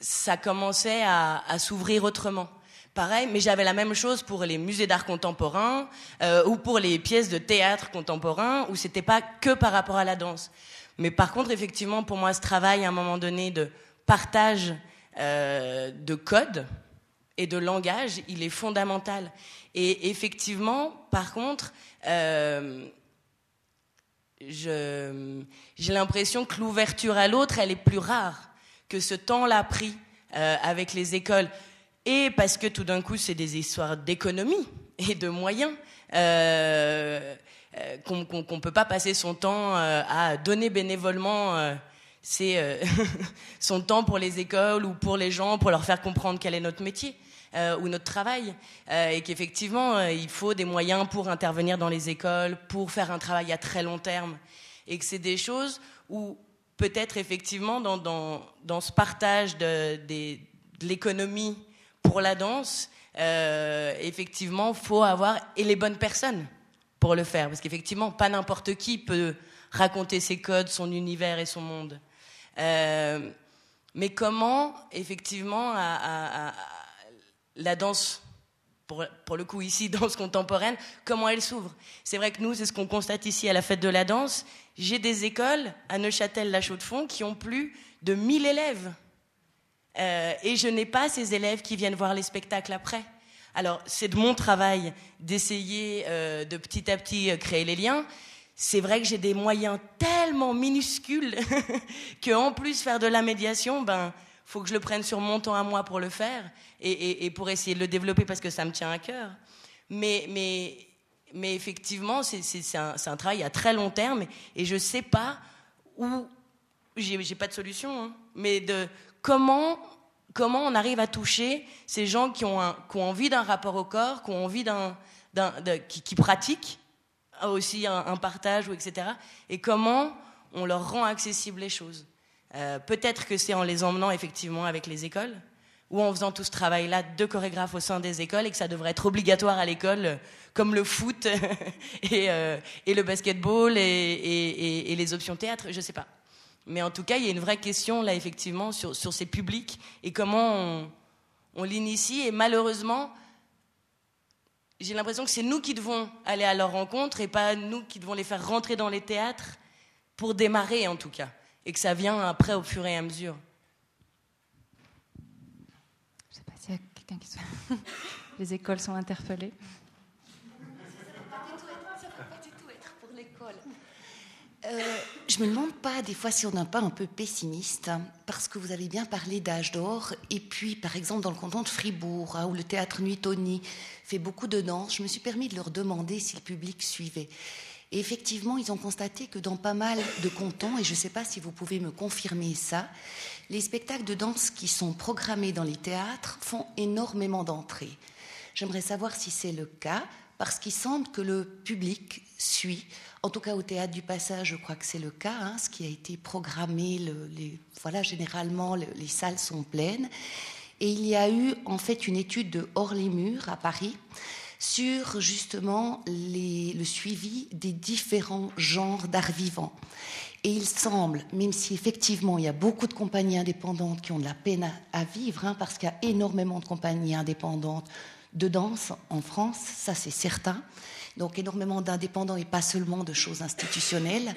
ça commençait à s'ouvrir autrement pareil, mais j'avais la même chose pour les musées d'art contemporain euh, ou pour les pièces de théâtre contemporain, où c'était pas que par rapport à la danse. Mais par contre, effectivement, pour moi, ce travail, à un moment donné, de partage euh, de code et de langage, il est fondamental. Et effectivement, par contre, euh, j'ai l'impression que l'ouverture à l'autre, elle est plus rare que ce temps-là pris euh, avec les écoles et parce que tout d'un coup, c'est des histoires d'économie et de moyens. Euh, euh qu'on ne peut pas passer son temps euh, à donner bénévolement euh, son temps pour les écoles ou pour les gens, pour leur faire comprendre quel est notre métier ou notre travail, et qu'effectivement, il faut des moyens pour intervenir dans les écoles, pour faire un travail à très long terme, et que c'est des choses où peut-être effectivement dans, dans, dans ce partage de l'économie pour la danse, euh, effectivement, faut avoir et les bonnes personnes pour le faire, parce qu'effectivement, pas n'importe qui peut raconter ses codes, son univers et son monde. Euh, mais comment, effectivement, la danse, pour, pour, le coup ici, danse contemporaine, comment elle s'ouvre? C'est vrai que nous, c'est ce qu'on constate ici à la fête de la danse. J'ai des écoles à Neuchâtel-la-Chaux-de-Fonds qui ont plus de 1000 élèves. Euh, et je n'ai pas ces élèves qui viennent voir les spectacles après. Alors, c'est de mon travail d'essayer euh, de petit à petit euh, créer les liens. C'est vrai que j'ai des moyens tellement minuscules qu'en plus faire de la médiation, ben, faut que je le prenne sur mon temps à moi pour le faire et, pour essayer de le développer parce que ça me tient à cœur. Mais, mais, mais effectivement, c'est un, travail à très long terme et je sais pas où. J'ai pas de solution, hein, mais de comment, comment on arrive à toucher ces gens qui ont, envie d'un rapport au corps, qui ont envie d'un, qui, pratiquent aussi un, partage, ou etc. Et comment on leur rend accessibles les choses. Euh, peut-être que c'est en les emmenant effectivement avec les écoles, ou en faisant tout ce travail-là de chorégraphe au sein des écoles et que ça devrait être obligatoire à l'école, comme le foot et, et, le basketball et, et, les options théâtre, je ne sais pas. Mais en tout cas, il y a une vraie question là, effectivement, sur, sur ces publics et comment on, on l'initie. Et malheureusement, j'ai l'impression que c'est nous qui devons aller à leur rencontre et pas nous qui devons les faire rentrer dans les théâtres pour démarrer en tout cas. Et que ça vient après au fur et à mesure. Je ne sais pas s'il y a quelqu'un qui se... Les écoles sont interpellées. Euh, je me demande pas des fois si on n'est pas un peu pessimiste, parce que vous avez bien parlé d'âge d'or, et puis par exemple dans le canton de Fribourg, hein, où le théâtre Nuit Tony fait beaucoup de danse, je me suis permis de leur demander si le public suivait. Et effectivement, ils ont constaté que dans pas mal de cantons, et je ne sais pas si vous pouvez me confirmer ça, les spectacles de danse qui sont programmés dans les théâtres font énormément d'entrées. J'aimerais savoir si c'est le cas, parce qu'il semble que le public suit. En tout cas, au théâtre du Passage, je crois que c'est le cas. Hein, ce qui a été programmé, voilà, généralement, les salles sont pleines. Et il y a eu en fait une étude de Hors les murs à Paris sur justement le suivi des différents genres d'art vivant. Et il semble, même si effectivement il y a beaucoup de compagnies indépendantes qui ont de la peine à, vivre, hein, parce qu'il y a énormément de compagnies indépendantes de danse en France, ça c'est certain, donc énormément d'indépendants et pas seulement de choses institutionnelles,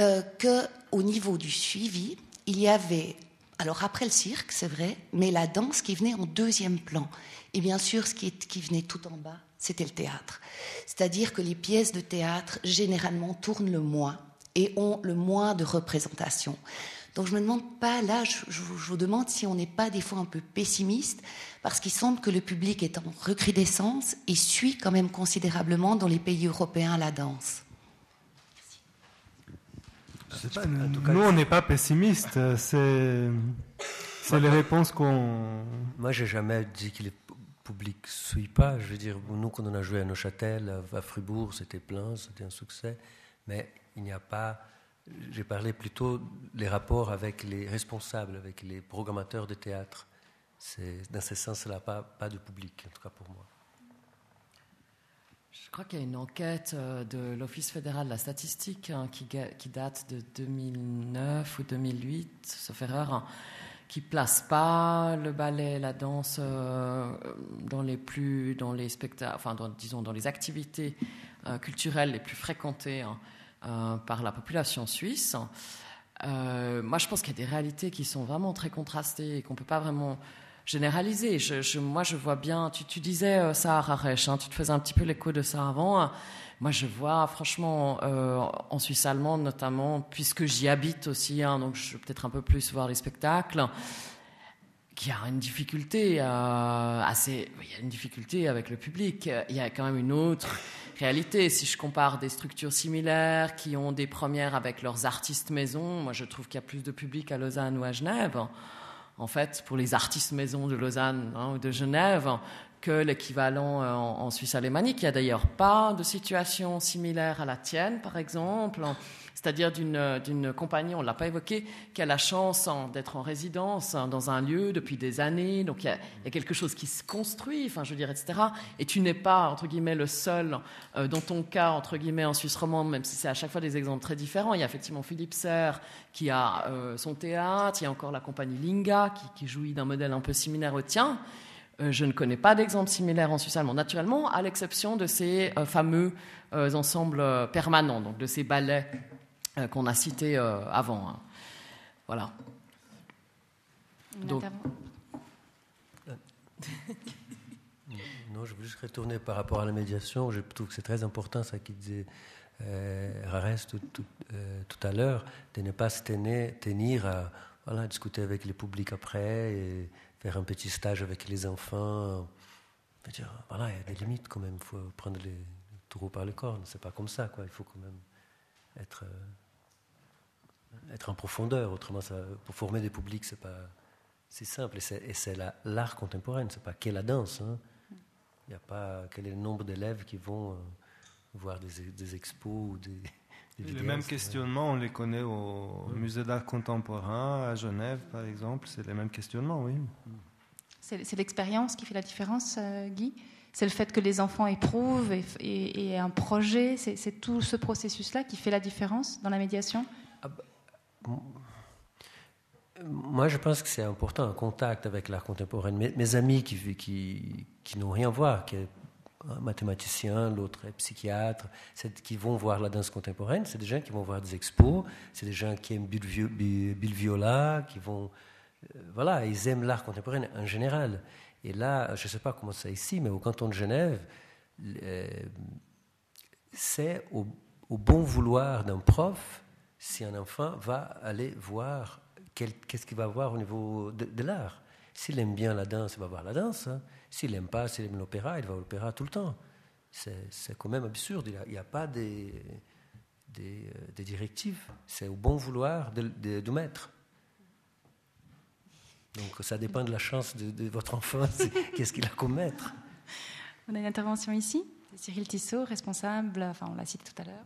euh, qu'au niveau du suivi, il y avait, alors après le cirque, c'est vrai, mais la danse qui venait en deuxième plan. Et bien sûr, ce qui, qui venait tout en bas, c'était le théâtre. C'est-à-dire que les pièces de théâtre, généralement, tournent le moins et ont le moins de représentation. Donc je me demande pas, là, je, je vous demande si on n'est pas des fois un peu pessimiste, parce qu'il semble que le public est en recrudescence et suit quand même considérablement dans les pays européens la danse. Pas, nous, on n'est pas pessimiste. C'est, c'est les réponses qu'on. Moi, j'ai jamais dit que le public ne suit pas. Je veux dire, nous, quand on a joué à Neuchâtel, à Fribourg, c'était plein, c'était un succès. Mais il n'y a pas. J'ai parlé plutôt des rapports avec les responsables, avec les programmateurs de théâtre c'est dans ce sens-là pas, pas de public, en tout cas pour moi. Je crois qu'il y a une enquête euh, de l'Office fédéral de la statistique hein, qui, date de 2009 ou 2008, sauf erreur, hein, qui place pas le ballet, la danse euh, dans les plus, dans les spectacles, enfin, disons, dans les activités euh, culturelles les plus fréquentées hein, par la population suisse. moi, je pense qu'il y a des réalités qui sont vraiment très contrastées et qu'on peut pas vraiment généralisé. Je, moi, je vois bien, tu, disais euh, Sahara hein, tu te faisais un petit peu l'écho de ça avant. Moi, je vois, franchement, euh, en Suisse allemande notamment, puisque j'y habite aussi, hein, donc je vais peut-être un peu plus voir les spectacles, qu'il y a une difficulté euh, assez, il y a une difficulté avec le public. Il y a quand même une autre réalité. Si je compare des structures similaires qui ont des premières avec leurs artistes maison, moi, je trouve qu'il y a plus de public à Lausanne ou à Genève en fait, pour les artistes maison de Lausanne hein, ou de Genève, que l'équivalent euh, en, Suisse alémanique. Il n'y a d'ailleurs pas de situation similaire à la tienne, par exemple, c'est-à-dire d'une compagnie, on ne l'a pas évoqué, qui a la chance hein, d'être en résidence hein, dans un lieu depuis des années. Donc il y, a, quelque chose qui se construit, enfin, je veux dire, etc. Et tu n'es pas, entre guillemets, le seul euh, dans ton cas, entre guillemets, en Suisse romande, même si c'est à chaque fois des exemples très différents. Il y a effectivement Philippe Serre qui a euh, son théâtre, il y a encore la compagnie Linga qui jouit d'un modèle un peu similaire au tien. Euh, je ne connais pas d'exemple similaire en Suisse allemande, naturellement, à l'exception de ces euh, fameux euh, ensembles permanents, donc de ces ballets qu'on a cités avant. Hein. Voilà. Donc... non, je veux juste retourner par rapport à la médiation. Je trouve que c'est très important, ça qui disait euh, tout, tout, à l'heure, de ne pas se tenir, tenir à voilà, discuter avec les publics après et faire un petit stage avec les enfants. Dire, voilà, il y a des limites quand même. Il faut prendre les taureaux par les cornes. C'est pas comme ça, quoi. Il faut quand même être, euh, être en profondeur. Autrement, pour former des publics, c'est pas si simple. Et c'est l'art contemporain. C'est pas que la danse. Hein. Il n'y a pas quel est le nombre d'élèves qui vont euh, voir des, des, expos ou des Les mêmes questionnements, on les connaît au musée d'art contemporain à Genève, par exemple. C'est les mêmes questionnements, oui. C'est l'expérience qui fait la différence, Guy? C'est le fait que les enfants éprouvent et, et, un projet, c'est tout ce processus-là qui fait la différence dans la médiation? Ah bah, Moi, je pense que c'est important, un contact avec l'art contemporain. Mes, amis qui, qui, qui n'ont rien à voir, qui un mathématicien, l'autre est psychiatre, qui vont voir la danse contemporaine, c'est des gens qui vont voir des expos, c'est des gens qui aiment Bill Viola, qui vont... Euh, voilà, ils aiment l'art contemporain en général. Et là, je ne sais pas comment c'est ici, mais au canton de Genève, euh, c'est au, bon vouloir d'un prof si un enfant va aller voir qu'est-ce qu'il va voir au niveau de, l'art. S'il aime bien la danse, il va voir la danse. Hein. S'il n'aime pas, s'il aime l'opéra, il va à l'opéra tout le temps. C'est quand même absurde. Il n'y a, pas des, des, euh, directives. C'est au bon vouloir du maître. Donc ça dépend de la chance de, votre enfant, qu'est-ce qu'il a comme maître. On a une intervention ici, Cyril Tissot, responsable, enfin on l'a cité tout à l'heure.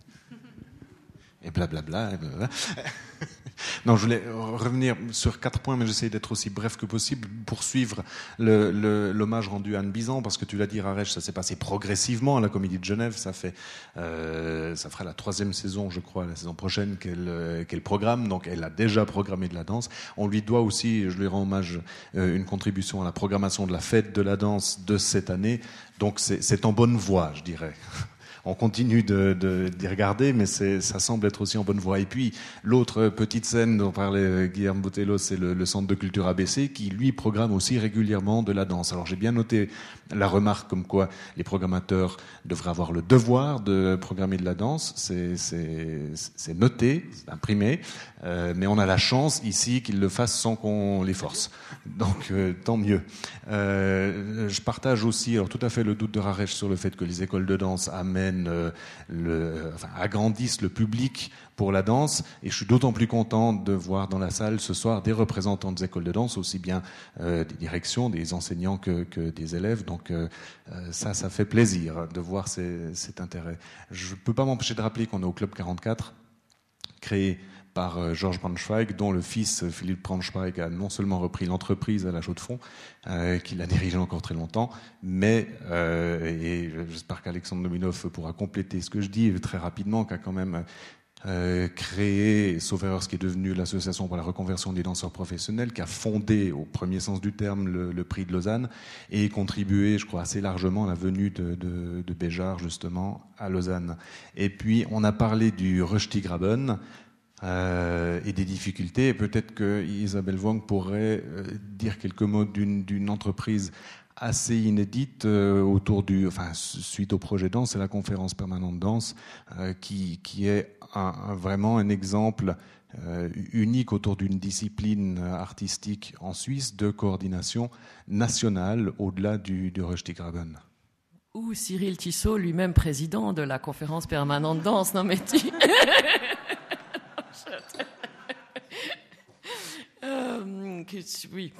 Et blablabla. Et blablabla. Non, je voulais revenir sur quatre points, mais j'essaie d'être aussi bref que possible pour suivre l'hommage rendu à Anne Bizan, parce que tu l'as dit, Raresh, ça s'est passé progressivement à la Comédie de Genève. Ça fait, euh, ça fera la troisième saison, je crois, la saison prochaine qu'elle programme. Donc, elle a déjà programmé de la danse. On lui doit aussi, je lui rends hommage, euh, une contribution à la programmation de la fête de la danse de cette année. Donc, c'est en bonne voie, je dirais on continue d'y de, regarder, mais ça semble être aussi en bonne voie. Et puis, l'autre petite scène dont parlait Guillaume Botello, c'est le, Centre de culture ABC, qui, lui, programme aussi régulièrement de la danse. Alors, j'ai bien noté la remarque comme quoi les programmateurs devraient avoir le devoir de programmer de la danse. C'est noté, c'est imprimé, euh, mais on a la chance ici qu'ils le fassent sans qu'on les force. Donc, euh, tant mieux. Euh, je partage aussi, alors tout à fait le doute de Raresh sur le fait que les écoles de danse amènent euh, le, agrandissent le public pour la danse. Et je suis d'autant plus content de voir dans la salle ce soir des représentants des écoles de danse, aussi bien euh, des directions, des enseignants que, des élèves. Donc euh, ça, ça fait plaisir de voir cet intérêt. Je ne peux pas m'empêcher de rappeler qu'on est au Club 44, créé par euh, Georges Braunschweig, dont le fils euh, Philippe Braunschweig a non seulement repris l'entreprise à la Chaux de Fonds, euh, qu'il a dirigé encore très longtemps, mais, et j'espère qu'Alexandre Nominov pourra compléter ce que je dis très rapidement, qu'a quand même créé Sauvereurs, ce qui est devenu l'association pour la reconversion des danseurs professionnels, qui a fondé au premier sens du terme le, prix de Lausanne et contribué, je crois, assez largement à la venue de, de, Béjar, justement, à Lausanne. Et puis, on a parlé du Röstigraben, euh, et des difficultés. peut-être que Isabelle Wang pourrait euh, dire quelques mots d'une entreprise assez inédite euh, autour du, enfin, suite au projet danse, c'est la conférence permanente danse, qui, qui est vraiment un exemple unique autour d'une discipline artistique en Suisse de coordination nationale au-delà du, du Röstigraben. Ou Cyril Tissot, lui-même président de la conférence permanente danse, non mais tu... Euh, oui.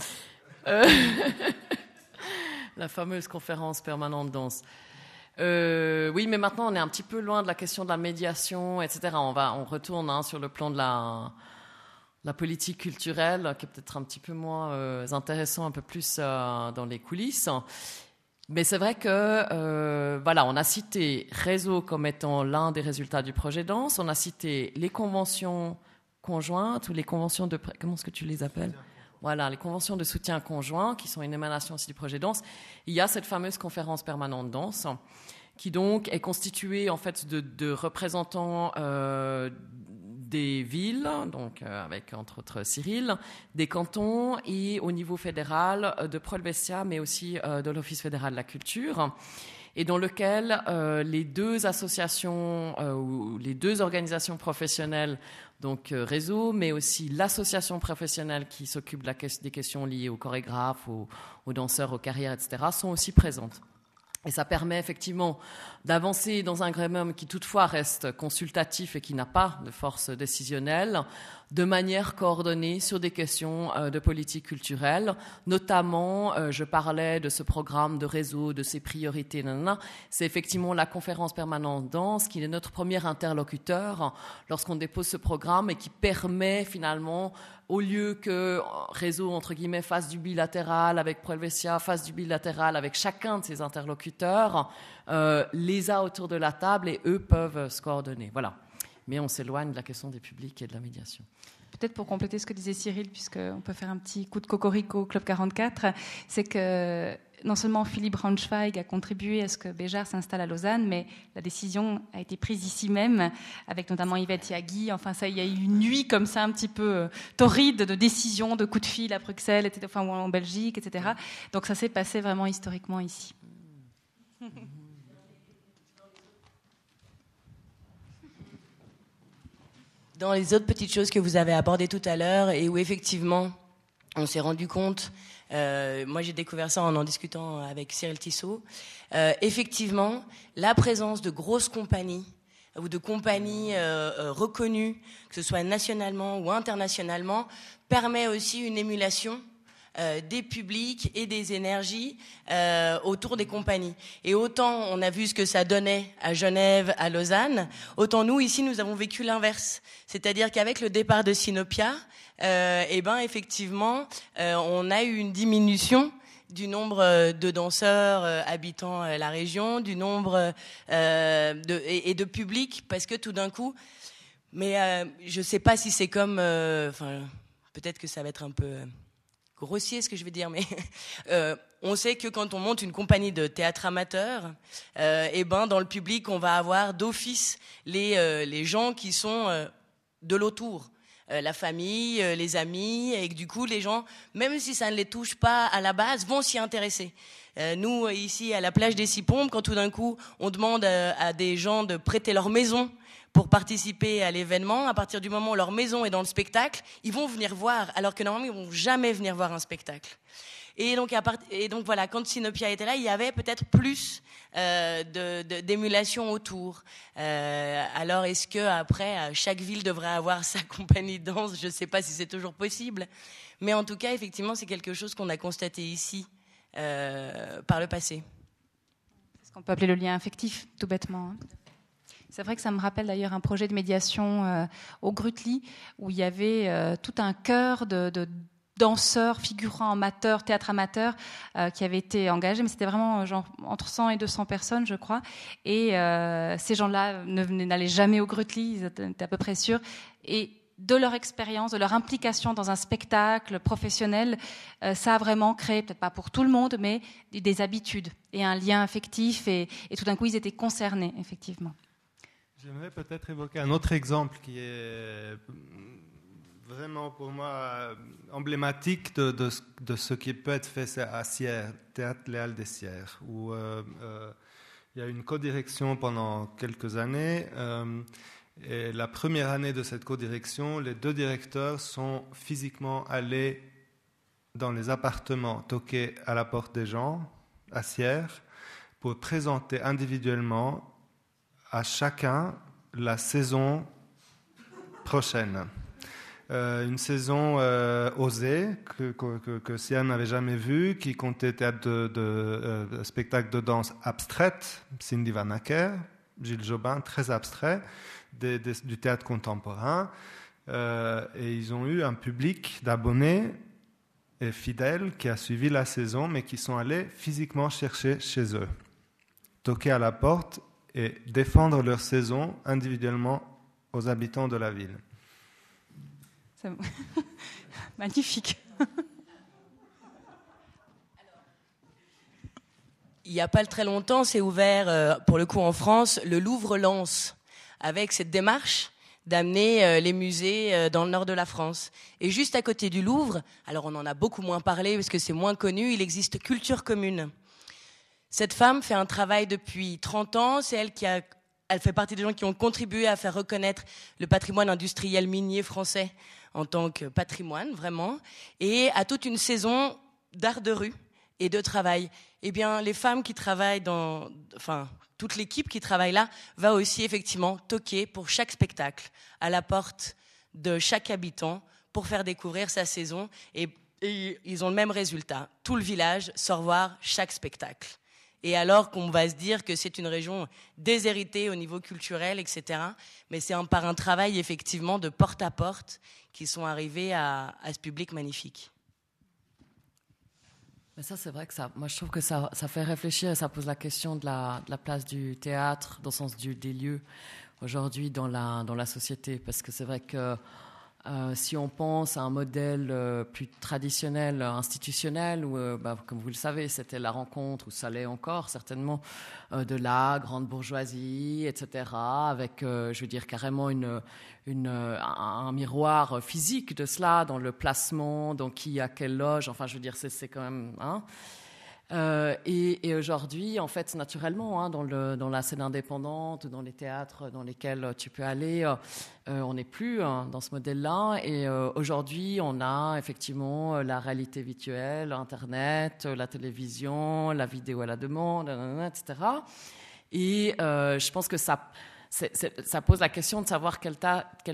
Euh, la fameuse conférence permanente danse. Euh, oui, mais maintenant on est un petit peu loin de la question de la médiation, etc. On va, on retourne hein, sur le plan de la, la politique culturelle, qui est peut-être un petit peu moins intéressant, un peu plus dans les coulisses. Mais c'est vrai que voilà, on a cité réseau comme étant l'un des résultats du projet danse. On a cité les conventions conjointes ou les conventions de comment est-ce que tu les appelles? Voilà, les conventions de soutien conjoint, qui sont une émanation aussi du projet danse. Il y a cette fameuse conférence permanente danse, qui donc est constituée en fait de, représentants euh, des villes, donc euh, avec entre autres Cyril, des cantons et au niveau fédéral euh, de Prolbestia, mais aussi de l'Office fédéral de la culture et dans lequel les deux associations ou les deux organisations professionnelles donc euh, réseau, mais aussi l'association professionnelle qui s'occupe des questions liées aux chorégraphes, aux, danseurs, aux carrières, etc., sont aussi présentes. Et ça permet effectivement d'avancer dans un gremium qui toutefois reste consultatif et qui n'a pas de force décisionnelle, de manière coordonnée sur des questions euh, de politique culturelle. Notamment, euh, je parlais de ce programme de réseau, de ses priorités. C'est effectivement la conférence permanente danse qui est notre premier interlocuteur lorsqu'on dépose ce programme et qui permet finalement au lieu que réseau entre guillemets fasse du bilatéral avec Proelvesia, fasse du bilatéral avec chacun de ses interlocuteurs, euh, les a autour de la table et eux peuvent se coordonner. Voilà. Mais on s'éloigne de la question des publics et de la médiation. Peut-être pour compléter ce que disait Cyril, puisqu'on peut faire un petit coup de cocorico au Club 44, c'est que non seulement Philippe Braunschweig a contribué à ce que Béjar s'installe à Lausanne, mais la décision a été prise ici même, avec notamment Yvette Yagui. Enfin, ça, il y a eu une nuit comme ça, un petit peu euh, torride de décisions, de coups de fil à Bruxelles, enfin, en Belgique, etc. Donc ça s'est passé vraiment historiquement ici. Dans les autres petites choses que vous avez abordées tout à l'heure et où effectivement on s'est rendu compte, euh, moi j'ai découvert ça en en discutant avec Cyril Tissot, euh, effectivement la présence de grosses compagnies ou de compagnies euh, reconnues, que ce soit nationalement ou internationalement, permet aussi une émulation euh, des publics et des énergies euh, autour des compagnies. Et autant on a vu ce que ça donnait à Genève, à Lausanne, autant nous ici nous avons vécu l'inverse. C'est-à-dire qu'avec le départ de Sinopia, euh, eh ben effectivement, on a eu une diminution du nombre de danseurs habitant la région, du nombre et, de publics, parce que tout d'un coup, mais je ne sais pas si c'est comme, peut-être que ça va être un peu grossier ce que je vais dire, mais euh, on sait que quand on monte une compagnie de théâtre amateur, euh, eh ben dans le public on va avoir d'office les euh, les gens qui sont euh, de l'autour, la famille, les amis, et que du coup les gens, même si ça ne les touche pas à la base, vont s'y intéresser. nous ici à la plage des Six Pompes, quand tout d'un coup on demande à des gens de prêter leur maison pour participer à l'événement. À partir du moment où leur maison est dans le spectacle, ils vont venir voir, alors que normalement, ils vont jamais venir voir un spectacle. Et donc, voilà, quand Sinopia était là, il y avait peut-être plus euh, d'émulation autour. Euh, alors, est-ce que après, chaque ville devrait avoir sa compagnie de danse? Je ne sais pas si c'est toujours possible, mais en tout cas, effectivement, c'est quelque chose qu'on a constaté ici euh, par le passé. C'est ce qu'on peut appeler le lien affectif, tout bêtement. Hein? C'est vrai que ça me rappelle d'ailleurs un projet de médiation euh, au Grutli où il y avait euh, tout un chœur de, danseurs, figurants amateurs, théâtre amateur, euh, qui avaient été engagés, mais c'était vraiment entre 100 et 200 personnes, je crois. Et ces gens-là n'allaient jamais au Grutli, ils étaient à peu près sûrs. Et de leur expérience, de leur implication dans un spectacle professionnel, ça a vraiment créé, peut-être pas pour tout le monde, mais des habitudes et un lien affectif. et tout d'un coup, ils étaient concernés, effectivement. J'aimerais peut-être évoquer un autre exemple qui est vraiment pour moi emblématique de, ce qui peut être fait à Sierre, Théâtre Léal des Sierres, où euh, euh, il y a une codirection pendant quelques années. Euh, et la première année de cette codirection, les deux directeurs sont physiquement allés dans les appartements, toquer à la porte des gens, à Sierre, pour présenter individuellement à chacun la saison prochaine. Euh, une saison euh, osée que, que, que n'avait jamais vue, qui comptait théâtre de, de euh, spectacle de danse abstraite, Cindy Van Acker, Gilles Jobin, très abstrait, du théâtre contemporain. et ils ont eu un public d'abonnés et fidèles qui a suivi la saison, mais qui sont allés physiquement chercher chez eux, toquer à la porte et défendre leur saison individuellement aux habitants de la ville. Magnifique. Il n'y a pas très longtemps, c'est ouvert, euh, pour le coup en France, le Louvre-Lens, avec cette démarche d'amener euh, les musées euh, dans le nord de la France. Et juste à côté du Louvre, alors on en a beaucoup moins parlé parce que c'est moins connu, il existe Culture Commune. Cette femme fait un travail depuis 30 ans. C'est elle qui a, elle fait partie des gens qui ont contribué à faire reconnaître le patrimoine industriel minier français en tant que patrimoine, vraiment, et à toute une saison d'art de rue et de travail. Eh bien, les femmes qui travaillent dans, enfin, toute l'équipe qui travaille là va aussi effectivement toquer pour chaque spectacle à la porte de chaque habitant pour faire découvrir sa saison et, et ils ont le même résultat. Tout le village sort voir chaque spectacle. Et alors qu'on va se dire que c'est une région déshéritée au niveau culturel, etc. Mais c'est par un travail effectivement de porte à porte qu'ils sont arrivés à, ce public magnifique. Mais ça, c'est vrai que ça, moi, je trouve que ça, ça fait réfléchir et ça pose la question de la, de la place du théâtre, dans le sens du, des lieux, aujourd'hui, dans la, dans la société. Parce que c'est vrai que euh, si on pense à un modèle euh, plus traditionnel, institutionnel, où, euh, bah, comme vous le savez, c'était la rencontre, ou ça l'est encore certainement, de la grande bourgeoisie, etc., avec, je veux dire, carrément un, miroir physique de cela, dans le placement, dans qui a quelle loge, enfin, je veux dire, c'est quand même... Hein, euh, et, aujourd'hui, en fait, naturellement, hein, dans, la scène indépendante, dans les théâtres dans lesquels tu peux aller, euh, euh, on n'est plus hein, dans ce modèle-là. Et aujourd'hui, on a effectivement la réalité virtuelle, Internet, la télévision, la vidéo à la demande, etc. Et je pense que ça ça pose la question de savoir quelle,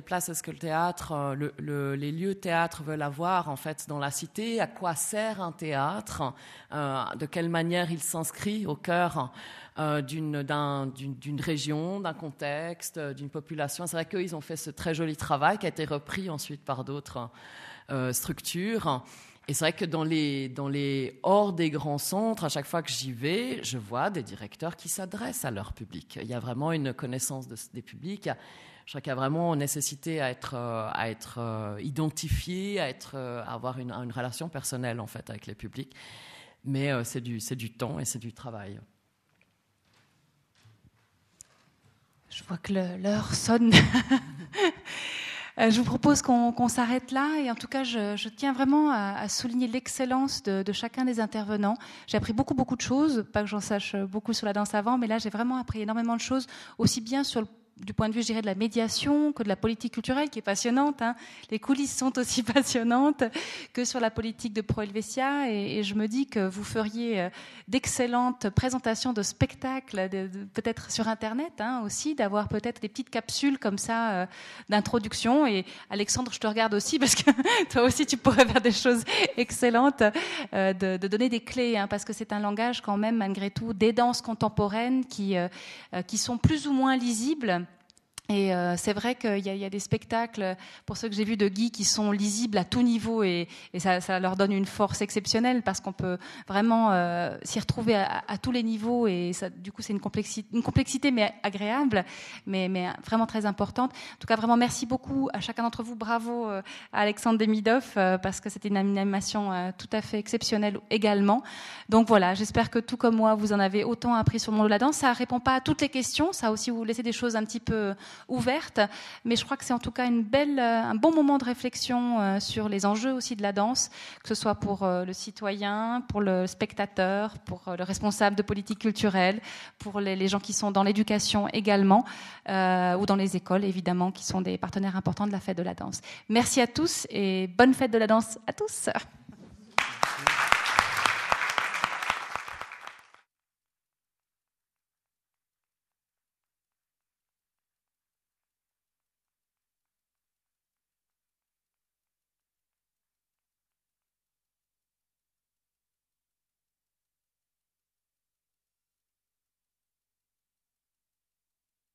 place est-ce que le théâtre, euh, le, les lieux théâtre veulent avoir en fait dans la cité, à quoi sert un théâtre, euh, de quelle manière il s'inscrit au cœur euh, d'une région, d'un contexte, d'une population? C'est vrai qu'ils ont fait ce très joli travail qui a été repris ensuite par d'autres structures. Et c'est vrai que dans les, dans les hors des grands centres, à chaque fois que j'y vais, je vois des directeurs qui s'adressent à leur public. Il y a vraiment une connaissance des publics. Je crois qu'il y a vraiment nécessité à être, euh, à être euh, identifié, à, être, euh, avoir une, relation personnelle en fait avec les publics. Mais c'est du, du temps et c'est du travail. Je vois que l'heure sonne. Euh, je vous propose qu'on s'arrête là et en tout cas, je, tiens vraiment à, souligner l'excellence de, chacun des intervenants. J'ai appris beaucoup, beaucoup de choses, pas que j'en sache beaucoup sur la danse avant, mais là, j'ai vraiment appris énormément de choses, aussi bien sur le du point de vue, je dirais, de la médiation, que de la politique culturelle, qui est passionnante. Hein. Les coulisses sont aussi passionnantes que sur la politique de Pro Helvetia. Et, je me dis que vous feriez euh, d'excellentes présentations de spectacles, peut-être sur Internet hein, aussi, d'avoir peut-être des petites capsules comme ça euh, d'introduction. Et Alexandre, je te regarde aussi parce que toi aussi, tu pourrais faire des choses excellentes, euh, de, donner des clés, hein, parce que c'est un langage quand même, malgré tout, des danses contemporaines qui, qui sont plus ou moins lisibles et euh, c'est vrai qu'il y, a des spectacles, pour ceux que j'ai vus de Guy, qui sont lisibles à tout niveau et, ça, leur donne une force exceptionnelle parce qu'on peut vraiment euh, s'y retrouver à, tous les niveaux et du coup c'est une complexité, une complexité mais agréable, mais, vraiment très importante. En tout cas, vraiment merci beaucoup à chacun d'entre vous. Bravo euh, à Alexandre Demidov euh, parce que c'était une animation tout à fait exceptionnelle également. Donc voilà, j'espère que tout comme moi, vous en avez autant appris sur le monde de la danse. Ça répond pas à toutes les questions, ça aussi vous laisser des choses un petit peu ouverte, mais je crois que c'est en tout cas euh, un bon moment de réflexion euh, sur les enjeux aussi de la danse, que ce soit pour euh, le citoyen, pour le spectateur, pour le responsable de politique culturelle, pour les, gens qui sont dans l'éducation également, ou dans les écoles évidemment, qui sont des partenaires importants de la fête de la danse. Merci à tous et bonne fête de la danse à tous.